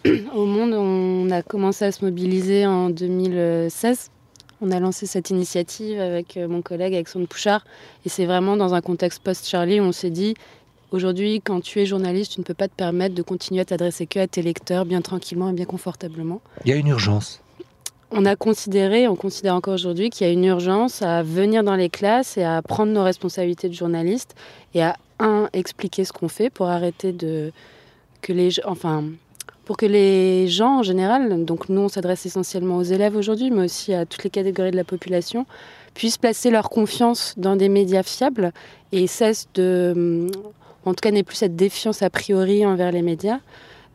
au monde, on a commencé à se mobiliser en 2016. On a lancé cette initiative avec euh, mon collègue Alexandre Pouchard. Et c'est vraiment dans un contexte post-Charlie où on s'est dit aujourd'hui, quand tu es journaliste, tu ne peux pas te permettre de continuer à t'adresser que à tes lecteurs bien tranquillement et bien confortablement. Il y a une urgence on a considéré, on considère encore aujourd'hui qu'il y a une urgence à venir dans les classes et à prendre nos responsabilités de journalistes et à un expliquer ce qu'on fait pour arrêter de que les enfin pour que les gens en général, donc nous on s'adresse essentiellement aux élèves aujourd'hui, mais aussi à toutes les catégories de la population, puissent placer leur confiance dans des médias fiables et cessent de, en tout cas n'aient plus cette défiance a priori envers les médias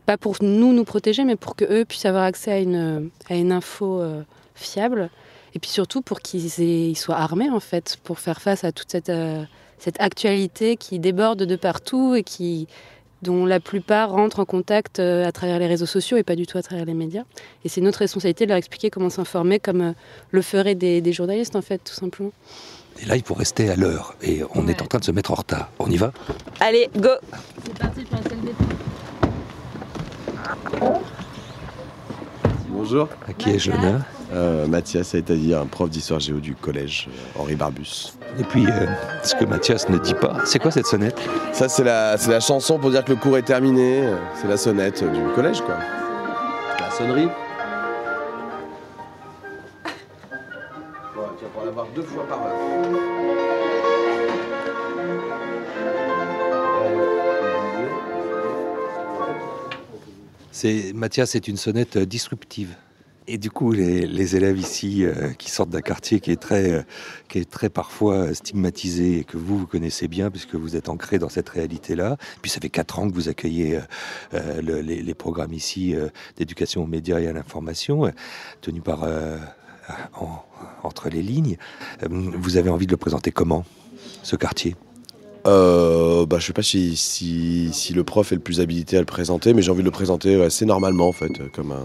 pas pour nous nous protéger, mais pour qu'eux puissent avoir accès à une, à une info euh, fiable. Et puis surtout pour qu'ils soient armés, en fait, pour faire face à toute cette, euh, cette actualité qui déborde de partout et qui, dont la plupart rentrent en contact euh, à travers les réseaux sociaux et pas du tout à travers les médias. Et c'est notre responsabilité de leur expliquer comment s'informer, comme le feraient des, des, journalistes, en fait, tout simplement. Et là, il faut rester à l'heure. Et on est en train de se mettre en retard. On y va? Allez, go C'est parti pour la salle Bonjour. À qui ai-je l'honneur euh, Mathias, c'est-à-dire un prof d'histoire géo du collège euh, Henri Barbus. Et puis, euh, ce que Mathias ne dit pas, c'est quoi cette sonnette? Ça, c'est la, c'est la chanson pour dire que le cours est terminé. C'est la sonnette du collège, quoi. La sonnerie. Bon, tu vas pouvoir l'avoir deux fois par heure. Mathias, c'est une sonnette euh, disruptive. Et du coup, les, élèves ici euh, qui sortent d'un quartier qui est très, euh, qui est très parfois stigmatisé et que vous, vous connaissez bien puisque vous êtes ancré dans cette réalité-là. Puis ça fait quatre ans que vous accueillez les, programmes ici d'éducation aux médias et à l'information, tenus par en- entre les lignes. Vous avez envie de le présenter comment, ce quartier? Euh, bah, je sais pas si, le prof est le plus habilité à le présenter, mais j'ai envie de le présenter assez normalement en fait, comme un,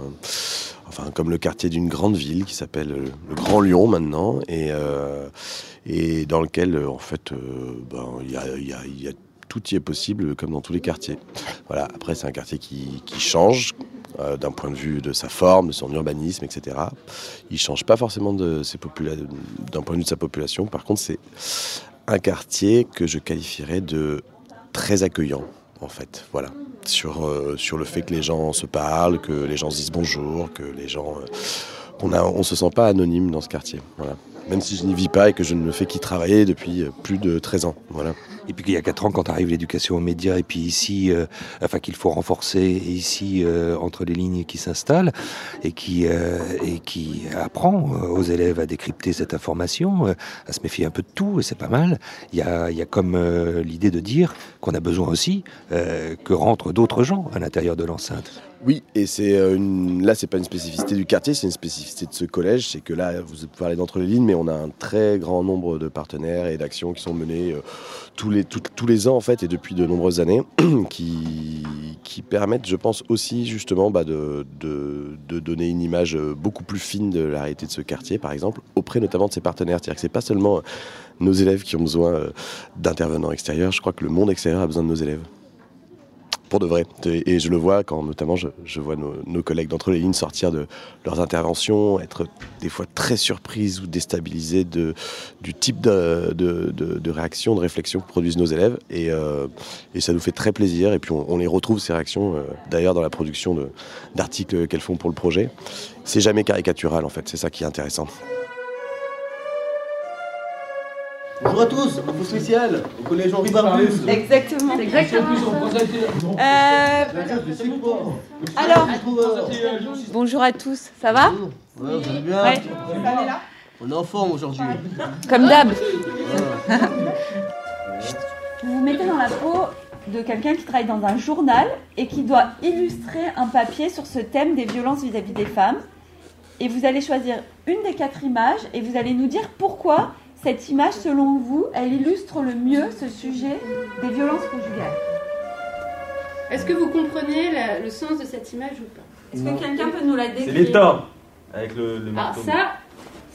enfin comme le quartier d'une grande ville qui s'appelle le, le Grand Lyon maintenant, et, euh, dans lequel euh, en fait, euh, ben, il y a, tout y est possible comme dans tous les quartiers. Voilà. Après, c'est un quartier qui, change. euh, d'un point de vue de sa forme, de son urbanisme, etc. Il change pas forcément de ses d'un point de vue de sa population. Par contre, c'est un quartier que je qualifierais de très accueillant, en fait. Voilà. Sur, euh, sur le fait que les gens se parlent, que les gens se disent bonjour, que les gens. euh, on se sent pas anonyme dans ce quartier. Voilà. Même si je n'y vis pas et que je ne fais qu'y travailler depuis euh, plus de 13 ans. Voilà. Et puis qu'il y a 4 ans, quand arrive l'éducation aux médias, et puis ici, euh, enfin qu'il faut renforcer, et ici, euh, entre les lignes qui s'installent, et qui, euh, et qui apprend euh, aux élèves à décrypter cette information, à se méfier un peu de tout, et c'est pas mal. Il y a, il y a comme l'idée de dire qu'on a besoin aussi que rentrent d'autres gens à l'intérieur de l'enceinte. Oui, et c'est une... là, c'est pas une spécificité du quartier, c'est une spécificité de ce collège. C'est que là, vous parlez d'entre les lignes, mais on a un très grand nombre de partenaires et d'actions qui sont menées tous, les, tous les ans, en fait, et depuis de nombreuses années, qui, permettent, je pense, aussi, justement, bah, de donner une image euh, beaucoup plus fine de la réalité de ce quartier, par exemple, auprès notamment de ses partenaires. C'est-à-dire que c'est pas seulement euh, nos élèves qui ont besoin euh, d'intervenants extérieurs, je crois que le monde extérieur a besoin de nos élèves pour de vrai. Et je le vois quand notamment je, vois nos, collègues d'entre les lignes sortir de leurs interventions, être des fois très surprises ou déstabilisées du type de, de, de- de réaction, de réflexion que produisent nos élèves. Et, euh, ça nous fait très plaisir. Et puis on, les retrouve, ces réactions, euh, d'ailleurs dans la production d'articles qu'elles font pour le projet. C'est jamais caricatural en fait, c'est ça qui est intéressant. Bonjour à tous, info spéciale au collège Henri Barbus. Exactement. Exactement. Euh, alors, bonjour à tous, ça va? Ouais, vous allez bien? Ouais. On est en forme aujourd'hui. Comme d'hab. Vous vous mettez dans la peau de quelqu'un qui travaille dans un journal et qui doit illustrer un papier sur ce thème des violences vis-à-vis des femmes. Et vous allez choisir une des quatre images et vous allez nous dire pourquoi cette image, selon vous, elle illustre le mieux ce sujet des violences conjugales. Est-ce que vous comprenez la- le sens de cette image ou pas? Est-ce que quelqu'un peut nous la décrire? C'est l'État avec le, le Alors marteau. ça,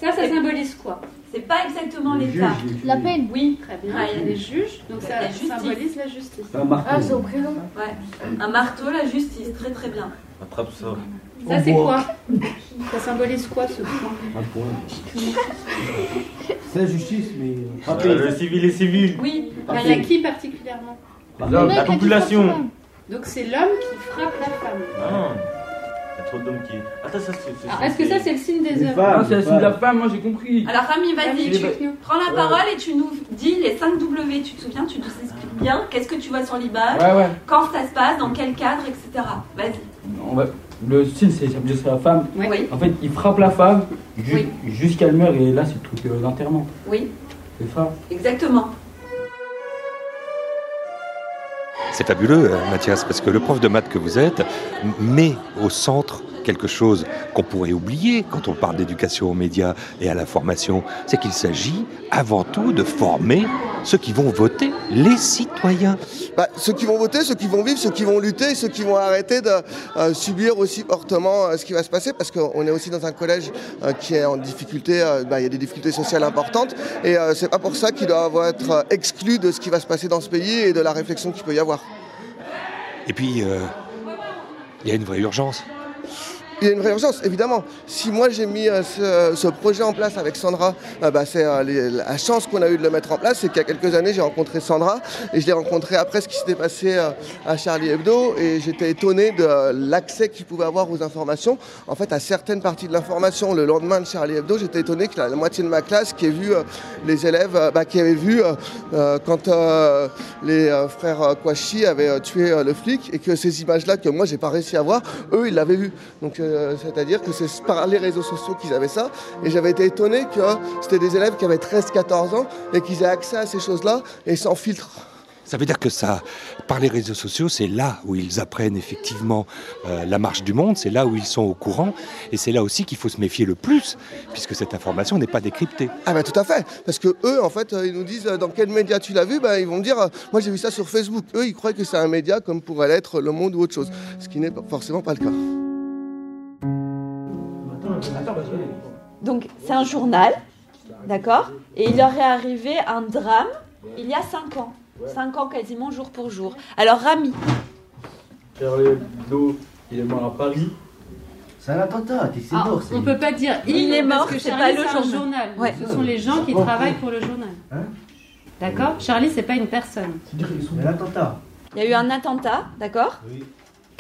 ça, ça symbolise quoi? C'est pas exactement l'État. La peine, oui, très bien. Ah, il y a des juges, donc ça La symbolise la justice. Un marteau. Ah, c'est au prénom. Ouais. Un marteau, la justice, très très bien. Attrape ça. Ça, c'est quoi? Ça symbolise quoi ce point Un point. C'est la justice, mais. Euh, le civil et civil. Oui, mais il y a qui particulièrement L'homme, la population. Donc c'est l'homme qui frappe la femme. Ah. Il y a trop d'hommes qui. Attends, ça c'est. Alors, Est-ce que ça c'est le signe des hommes Ah, c'est la signe de la femme, moi j'ai compris. Alors Rami, vas-y, tu prends la Ouais. parole et tu nous dis les 5 W. Tu te souviens, tu nous expliques bien qu'est-ce que tu vois sur l'image, Ouais, ouais. quand ça se passe, dans quel cadre, etc. Vas-y. On va- Le style, c'est c'est la femme. Oui. En fait, il frappe la femme ju- Oui. jusqu'à elle meurt et là, c'est le truc euh, d'enterrement. Oui, C'est ça. exactement. C'est fabuleux, euh, Mathias, parce que le prof de maths que vous êtes met au centre quelque chose qu'on pourrait oublier quand on parle d'éducation aux médias et à la formation, c'est qu'il s'agit avant tout de former ceux qui vont voter, les citoyens. Bah, ceux qui vont voter, ceux qui vont vivre, ceux qui vont lutter, ceux qui vont arrêter de euh, subir aussi fortement euh, ce qui va se passer, parce qu'on est aussi dans un collège euh, qui est en difficulté, bah, il y a des difficultés sociales importantes, et c'est pas pour ça qu'ils doivent être exclus de ce qui va se passer dans ce pays et de la réflexion qu'il peut y avoir. Et puis, il y a une vraie urgence. Il y a une vraie urgence, évidemment. Si moi j'ai mis euh, ce, projet en place avec Sandra, euh, bah, c'est euh, la chance qu'on a eu de le mettre en place. C'est qu'il y a quelques années, j'ai rencontré Sandra et je l'ai rencontré après ce qui s'était passé à Charlie Hebdo et j'étais étonné de l'accès qu'il pouvait avoir aux informations. En fait, à certaines parties de l'information, le lendemain de Charlie Hebdo, j'étais étonné que la, moitié de ma classe qui ait vu les élèves, bah, qui avaient vu quand les frères Kouachi avaient tué le flic et que ces images-là que moi j'ai pas réussi à voir, eux ils l'avaient vu. Donc euh, c'est-à-dire que c'est par les réseaux sociaux qu'ils avaient ça. Et j'avais été étonné que c'était des élèves qui avaient 13-14 ans et qu'ils aient accès à ces choses-là et sans filtre. Ça veut dire que ça, par les réseaux sociaux, c'est là où ils apprennent effectivement euh, la marche du monde, c'est là où ils sont au courant, et c'est là aussi qu'il faut se méfier le plus, puisque cette information n'est pas décryptée. Ah bah tout à fait, parce que eux, en fait, euh, ils nous disent dans quel média tu l'as vu, bah, ils vont me dire, moi j'ai vu ça sur Facebook. Eux, ils croient que c'est un média comme pourrait l'être Le Monde ou autre chose, ce qui n'est forcément pas le cas. Donc c'est un journal, d'accord? Et il leur est arrivé un drame il y a 5 ans. 5 ans quasiment jour pour jour. Alors Rami, Charlie Hebdo, il est mort à Paris. C'est un attentat, c'est Ah, mort. on peut pas dire Il est mort, parce que c'est Charlie, pas le c'est un journal. journal. Ouais. Ce sont les gens qui travaillent oui. pour le journal. Hein? D'accord? Charlie, c'est pas une personne. C'est un attentat. il y a eu un attentat, d'accord?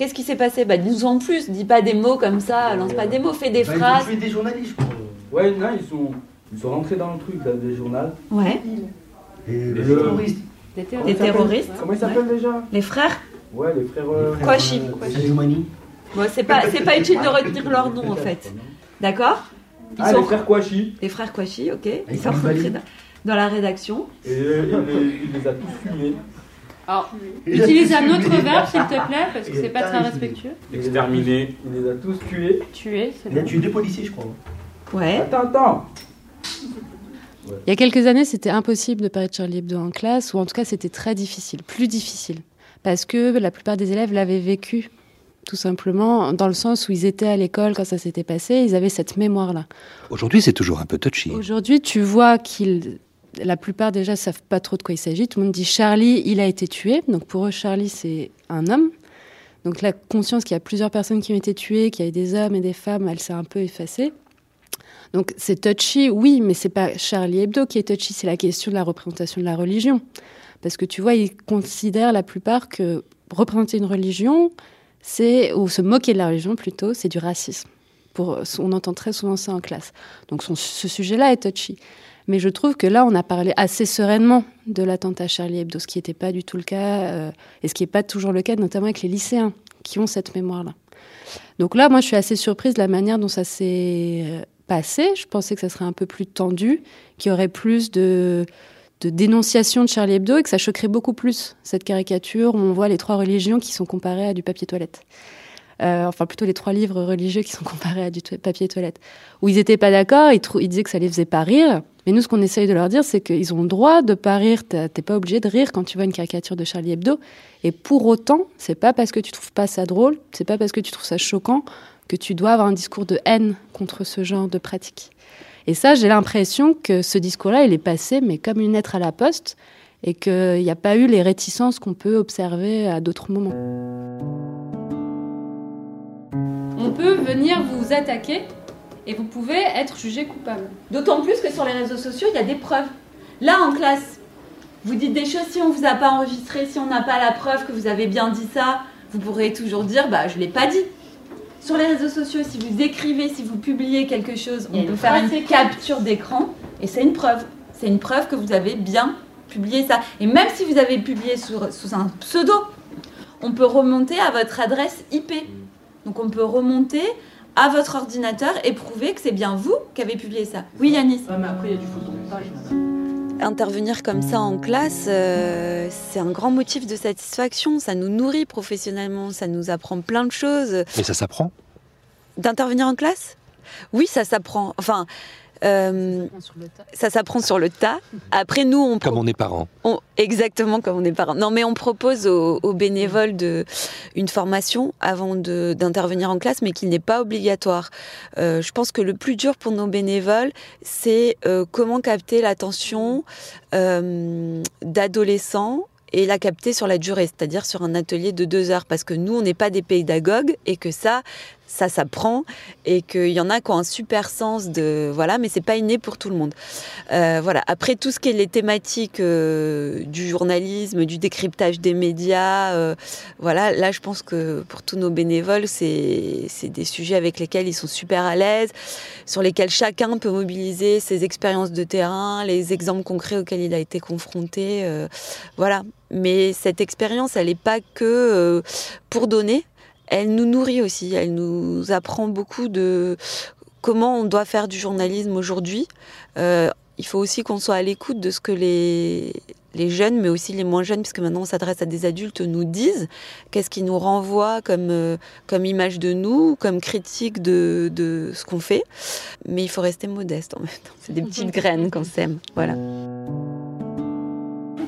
Qu'est-ce qui s'est passé Bah dis-nous en plus, dis pas des mots comme ça, lance pas des mots, fais des Bah, ils ont phrases. tué des journalistes, je crois. Ouais, non, ils sont, ils sont rentrés dans le truc là, des journaux. Ouais. Et les le- terroristes. Des Comment Des ils s'appellent terroristes. Comment ils s'appellent déjà Les frères Ouais, les frères. euh, Kouachi. euh. Bon, c'est pas, c'est pas utile de retenir leur nom en fait. D'accord Ils Ah, sont- les frères Kouachi. Les frères Kouachi, ok. Ils Avec sont rentrés dans- la rédaction. Et euh, il, les, il les a tous fumés. Alors, utilise un autre verbe, s'il te plaît, parce que c'est pas très respectueux. Exterminés. Il les a tous tués. Tuer, c'est Il a tué deux policiers, je crois. Ouais. Attends, attends. Il y a quelques années, c'était impossible de parler de Charlie Hebdo en classe, ou en tout cas, c'était très difficile, plus difficile. Parce que la plupart des élèves l'avaient vécu, tout simplement, dans le sens où ils étaient à l'école quand ça s'était passé, ils avaient cette mémoire-là. Aujourd'hui, c'est toujours un peu touchy. Aujourd'hui, tu vois qu'ils. La plupart déjà savent pas trop de quoi il s'agit. Tout le monde dit Charlie, il a été tué. Donc pour eux, Charlie, c'est un homme. Donc la conscience qu'il y a plusieurs personnes qui ont été tuées, qu'il y a eu des hommes et des femmes, elle s'est un peu effacée. Donc c'est touchy, oui, mais c'est pas Charlie Hebdo qui est touchy, c'est la question de la représentation de la religion. Parce que tu vois, ils considèrent la plupart que représenter une religion, c'est ou se moquer de la religion plutôt, c'est du racisme. On entend très souvent ça en classe. Donc ce sujet-là est touchy. Mais je trouve que là, on a parlé assez sereinement de l'attentat Charlie Hebdo, ce qui n'était pas du tout le cas, euh, et ce qui n'est pas toujours le cas, notamment avec les lycéens qui ont cette mémoire-là. Donc là, moi, je suis assez surprise de la manière dont ça s'est euh, passé. Je pensais que ça serait un peu plus tendu, qu'il y aurait plus de, de dénonciation de Charlie Hebdo et que ça choquerait beaucoup plus cette caricature où on voit les trois religions qui sont comparées à du papier toilette. Euh, enfin, plutôt les trois livres religieux qui sont comparés à du papier toilette. Où ils n'étaient pas d'accord, ils, disaient que ça les faisait pas rire. Mais nous, ce qu'on essaye de leur dire, c'est qu'ils ont le droit de pas rire. T'es pas obligé de rire quand tu vois une caricature de Charlie Hebdo. Et pour autant, c'est pas parce que tu trouves pas ça drôle, c'est pas parce que tu trouves ça choquant que tu dois avoir un discours de haine contre ce genre de pratique. Et ça, j'ai l'impression que ce discours-là, il est passé, mais comme une lettre à la poste, et qu'il n'y a pas eu les réticences qu'on peut observer à d'autres moments. On peut venir vous attaquer et vous pouvez être jugé coupable. D'autant plus que sur les réseaux sociaux, il y a des preuves. Là, en classe, vous dites des choses, si on vous a pas enregistré, si on n'a pas la preuve que vous avez bien dit ça, vous pourrez toujours dire, bah, je l'ai pas dit. Sur les réseaux sociaux, si vous écrivez, si vous publiez quelque chose, on peut faire une capture d'écran et c'est une preuve. C'est une preuve que vous avez bien publié ça. Et même si vous avez publié sur- sous un pseudo, on peut remonter à votre adresse IP. Donc on peut remonter à votre ordinateur et prouver que c'est bien vous qui avez publié ça. Oui, Yanis mais après, il y a du photomontage. Intervenir comme ça en classe, euh, c'est un grand motif de satisfaction. Ça nous nourrit professionnellement, ça nous apprend plein de choses. Mais ça s'apprend? D'intervenir en classe? Oui, ça s'apprend. Enfin, euh, ça s'apprend sur le tas. Après, nous, on Comme on est parents. on- exactement comme on est parents. Non, mais on propose aux, aux bénévoles de, une formation avant d'intervenir en classe, mais qui n'est pas obligatoire. Euh, je pense que le plus dur pour nos bénévoles, c'est euh, comment capter l'attention euh, d'adolescents et la capter sur la durée, c'est-à-dire sur un atelier de deux heures, parce que nous, on n'est pas des pédagogues et que ça, ça s'apprend et qu'il y en a qui ont un super sens de voilà, mais c'est pas inné pour tout le monde. Euh, voilà. Après tout ce qui est les thématiques euh, du journalisme, du décryptage des médias, euh, voilà, là, je pense que pour tous nos bénévoles, c'est des sujets avec lesquels ils sont super à l'aise, sur lesquels chacun peut mobiliser ses expériences de terrain, les exemples concrets auxquels il a été confronté, voilà. Mais cette expérience, elle n'est pas que pour donner, elle nous nourrit aussi, elle nous apprend beaucoup de comment on doit faire du journalisme aujourd'hui. Euh, il faut aussi qu'on soit à l'écoute de ce que les, les jeunes, mais aussi les moins jeunes, puisque maintenant on s'adresse à des adultes, nous disent, qu'est-ce qui nous renvoie comme, euh, comme image de nous, comme critique de, de ce qu'on fait. Mais il faut rester modeste en même temps. C'est des petites graines qu'on sème. Voilà.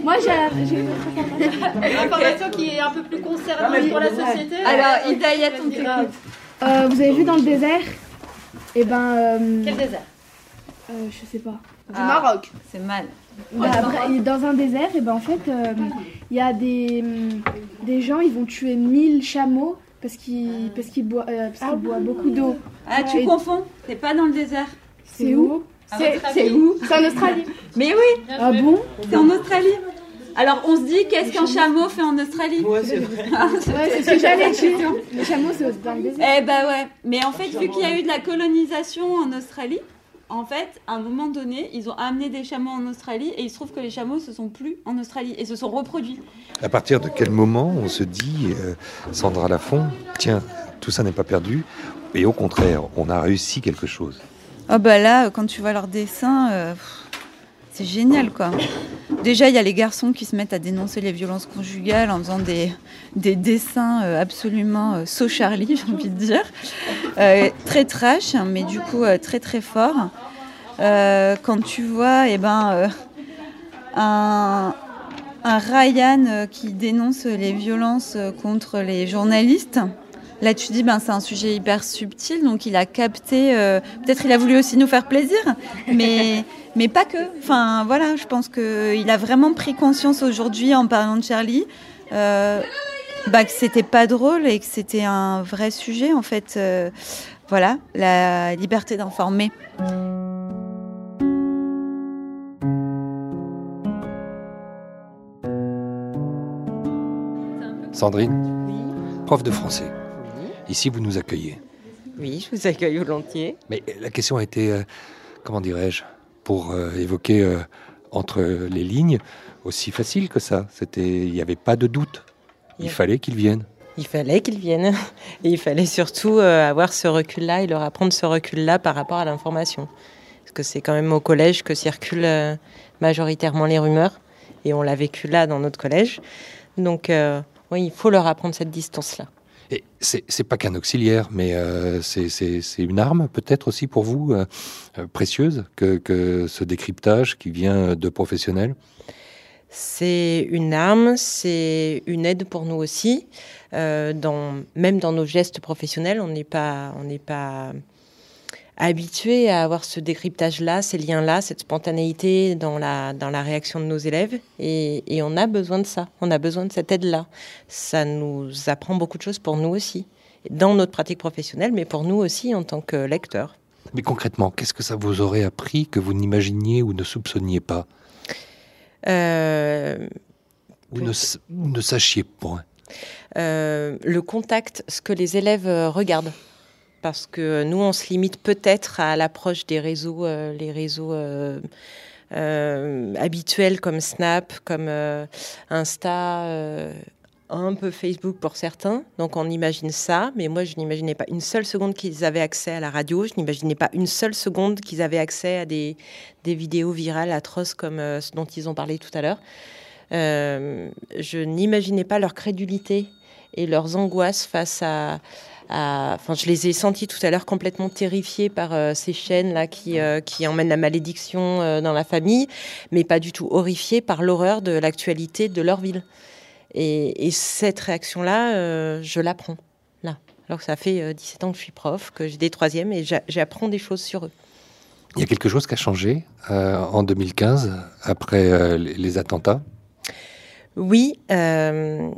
Moi, j'ai une autre information qui est un peu plus concernante pour la société. Alors, Hidayat, on t'écoute. Euh, vous avez vu dans le désert? Eh ben. euh, Quel désert? euh, Je sais pas. Du Ah, Maroc. C'est mal. Bah, après, dans un désert, et ben en fait, euh, il y a des, hum, des gens, ils vont tuer 1000 chameaux parce qu'ils parce qu'ils boivent, euh, parce qu'ils boivent beaucoup d'eau. Ah, tu Et- confonds C'est pas dans le désert. C'est où? C'est où C'est en Australie. Mais oui Ah bon C'est en Australie. Alors on se dit qu'est-ce qu'un chameau fait en Australie Ouais, c'est vrai. Ouais, c'est ce que j'allais dire. Les chameaux, c'est dans le désert. Eh ben ouais. Mais en fait, vu qu'il y a eu de la colonisation en Australie, en fait, à un moment donné, ils ont amené des chameaux en Australie et il se trouve que les chameaux se sont plus en Australie et se sont reproduits. À partir de quel moment on se dit, euh, Sandra Lafont, tiens, tout ça n'est pas perdu, et au contraire, on a réussi quelque chose? Oh bah là, quand tu vois leurs dessins, euh, c'est génial quoi. Déjà, il y a les garçons qui se mettent à dénoncer les violences conjugales en faisant des, des dessins euh, absolument euh, so Charlie, j'ai envie de dire. Très trash, hein, mais du coup très très fort. Quand tu vois eh ben, un, un Ryan qui dénonce les violences contre les journalistes, Là, tu dis, ben, c'est un sujet hyper subtil, donc il a capté. euh, Peut-être il a voulu aussi nous faire plaisir, mais, mais pas que. Enfin, voilà, je pense qu'il a vraiment pris conscience aujourd'hui, en parlant de Charlie, euh, bah, que c'était pas drôle et que c'était un vrai sujet, en fait. Euh, voilà, la liberté d'informer. Sandrine Prof de français. Ici, vous nous accueillez. Oui, je vous accueille volontiers. Mais la question a été, euh, comment dirais-je, pour euh, évoquer euh, entre les lignes, aussi facile que ça. C'était, il n'y avait pas de doute. Il Yeah. fallait qu'ils viennent. Il fallait qu'ils viennent. Et il fallait surtout avoir ce recul-là et leur apprendre ce recul-là par rapport à l'information. Parce que c'est quand même au collège que circulent majoritairement les rumeurs. Et on l'a vécu là dans notre collège. Donc, oui, il faut leur apprendre cette distance-là. Et c'est, pas qu'un auxiliaire, mais euh, c'est, une arme peut-être aussi pour vous, euh, euh, précieuse, que, ce décryptage qui vient de professionnels? C'est une arme, c'est une aide pour nous aussi. Même dans nos gestes professionnels, on n'est pas, on n'est pas habitué à avoir ce décryptage-là, ces liens-là, cette spontanéité dans la, dans la réaction de nos élèves. Et, et on a besoin de ça, on a besoin de cette aide-là. Ça nous apprend beaucoup de choses pour nous aussi, dans notre pratique professionnelle, mais pour nous aussi en tant que lecteurs. Mais concrètement, qu'est-ce que ça vous aurait appris que vous n'imaginiez ou ne soupçonniez pas? Euh, Ou ne, ou ne sachiez point? Euh, le contact, ce que les élèves euh, regardent. Parce que nous, on se limite peut-être à l'approche des réseaux, euh, les réseaux euh, euh, habituels comme Snap, comme Insta, un peu Facebook pour certains. Donc on imagine ça, mais moi je n'imaginais pas une seule seconde qu'ils avaient accès à la radio, je n'imaginais pas une seule seconde qu'ils avaient accès à des, des vidéos virales atroces comme ce dont ils ont parlé tout à l'heure. Je n'imaginais pas leur crédulité et leurs angoisses face à, à- Enfin, je les ai sentis tout à l'heure complètement terrifiés par euh, ces chaînes là qui, euh, qui emmènent la malédiction euh, dans la famille, mais pas du tout horrifiés par l'horreur de l'actualité de leur ville. Et, et cette réaction-là, euh, je l'apprends là. Alors que ça fait euh, 17 ans que je suis prof, que j'ai des troisièmes et j'a- j'apprends des choses sur eux. Il y a quelque chose qui a changé euh, en 2015, après euh, les, attentats? Oui, euh,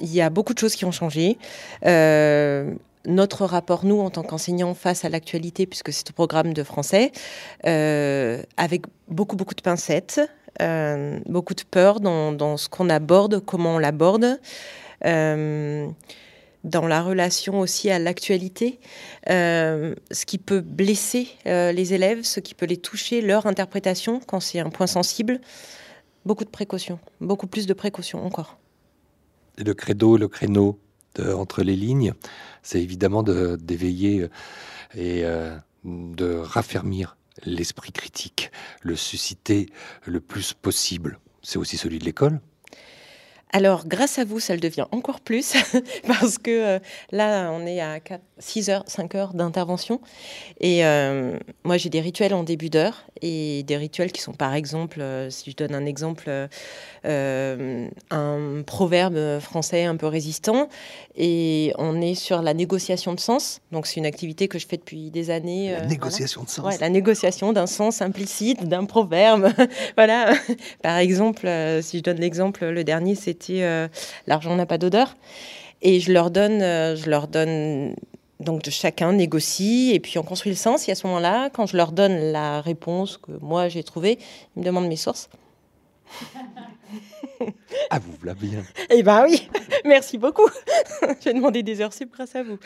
il y a beaucoup de choses qui ont changé. Euh, notre rapport, nous, en tant qu'enseignants, face à l'actualité, puisque c'est au programme de français, euh, avec beaucoup, beaucoup de pincettes, euh, beaucoup de peur dans, dans ce qu'on aborde, comment on l'aborde. euh, dans la relation aussi à l'actualité, ce qui peut blesser les élèves, ce qui peut les toucher, leur interprétation quand c'est un point sensible. Beaucoup de précautions, beaucoup plus de précautions encore. Et le credo, le créneau de- entre les lignes, c'est évidemment de- d'éveiller euh, et euh, de raffermir l'esprit critique, le susciter le plus possible. c'est aussi celui de l'école alors, grâce à vous, ça le devient encore plus, parce que euh, là, on est à 4, 6 heures, 5 heures d'intervention. Et euh, moi, j'ai des rituels en début d'heure, et des rituels qui sont, par exemple, euh, si je donne un exemple, un proverbe français un peu résistant, et on est sur la négociation de sens. Donc, c'est une activité que je fais depuis des années. La négociation de sens ouais, La négociation d'un sens implicite, d'un proverbe. voilà. par exemple, si je donne l'exemple, le dernier, c'était euh, l'argent n'a pas d'odeur. Et je leur donne, euh, je leur donne donc de chacun négocie et puis on construit le sens. Et à ce moment-là, quand je leur donne la réponse que moi j'ai trouvée, ils me demandent mes sources. ah, vous voilà bien. Eh ben oui, merci beaucoup. J'ai demandé des heures sup grâce à vous.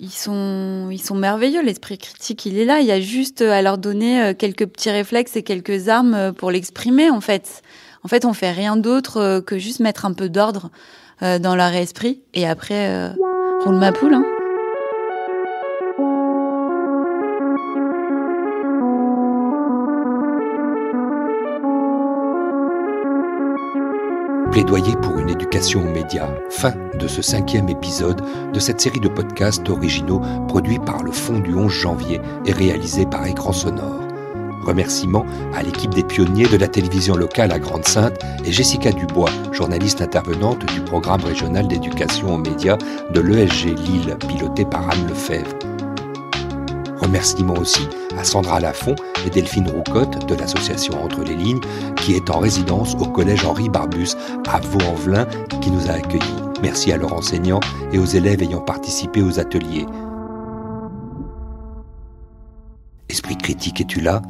Ils sont, ils sont merveilleux. L'esprit critique, il est là. Il y a juste à leur donner euh, quelques petits réflexes et quelques armes euh, pour l'exprimer, en fait. En fait, on fait rien d'autre euh, que juste mettre un peu d'ordre dans leur esprit. Et après, roule ma poule. Hein. Plaidoyer pour une éducation aux médias. Fin de ce cinquième épisode de cette série de podcasts originaux produits par le Fonds du 11 janvier et réalisés par Écran Sonore. Remerciements à l'équipe des pionniers de la télévision locale à Grande-Sainte et Jessica Dubois, journaliste intervenante du programme régional d'éducation aux médias de l'ESG Lille, piloté par Anne Lefebvre. Remerciements aussi à Sandra Lafont et Delphine Roucotte de l'association Entre les Lignes, qui est en résidence au collège Henri Barbus à Vaux-en-Velin, qui nous a accueillis. Merci à leurs enseignants et aux élèves ayant participé aux ateliers. Esprit critique es-tu là?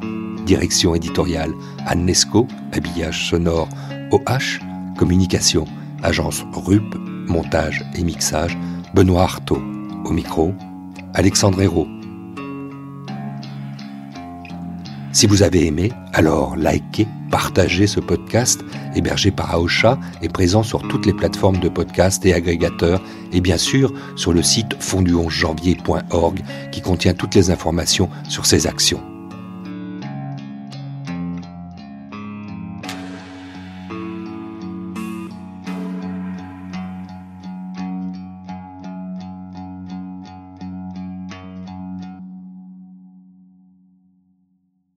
Direction éditoriale Anne Nesco, habillage sonore OH, communication, agence RUP, montage et mixage, Benoît Artaud, au micro, Alexandre Hérault. Si vous avez aimé, alors likez, partagez ce podcast hébergé par Aosha et présent sur toutes les plateformes de podcast et agrégateurs et bien sûr sur le site fondu janvierorg qui contient toutes les informations sur ces actions.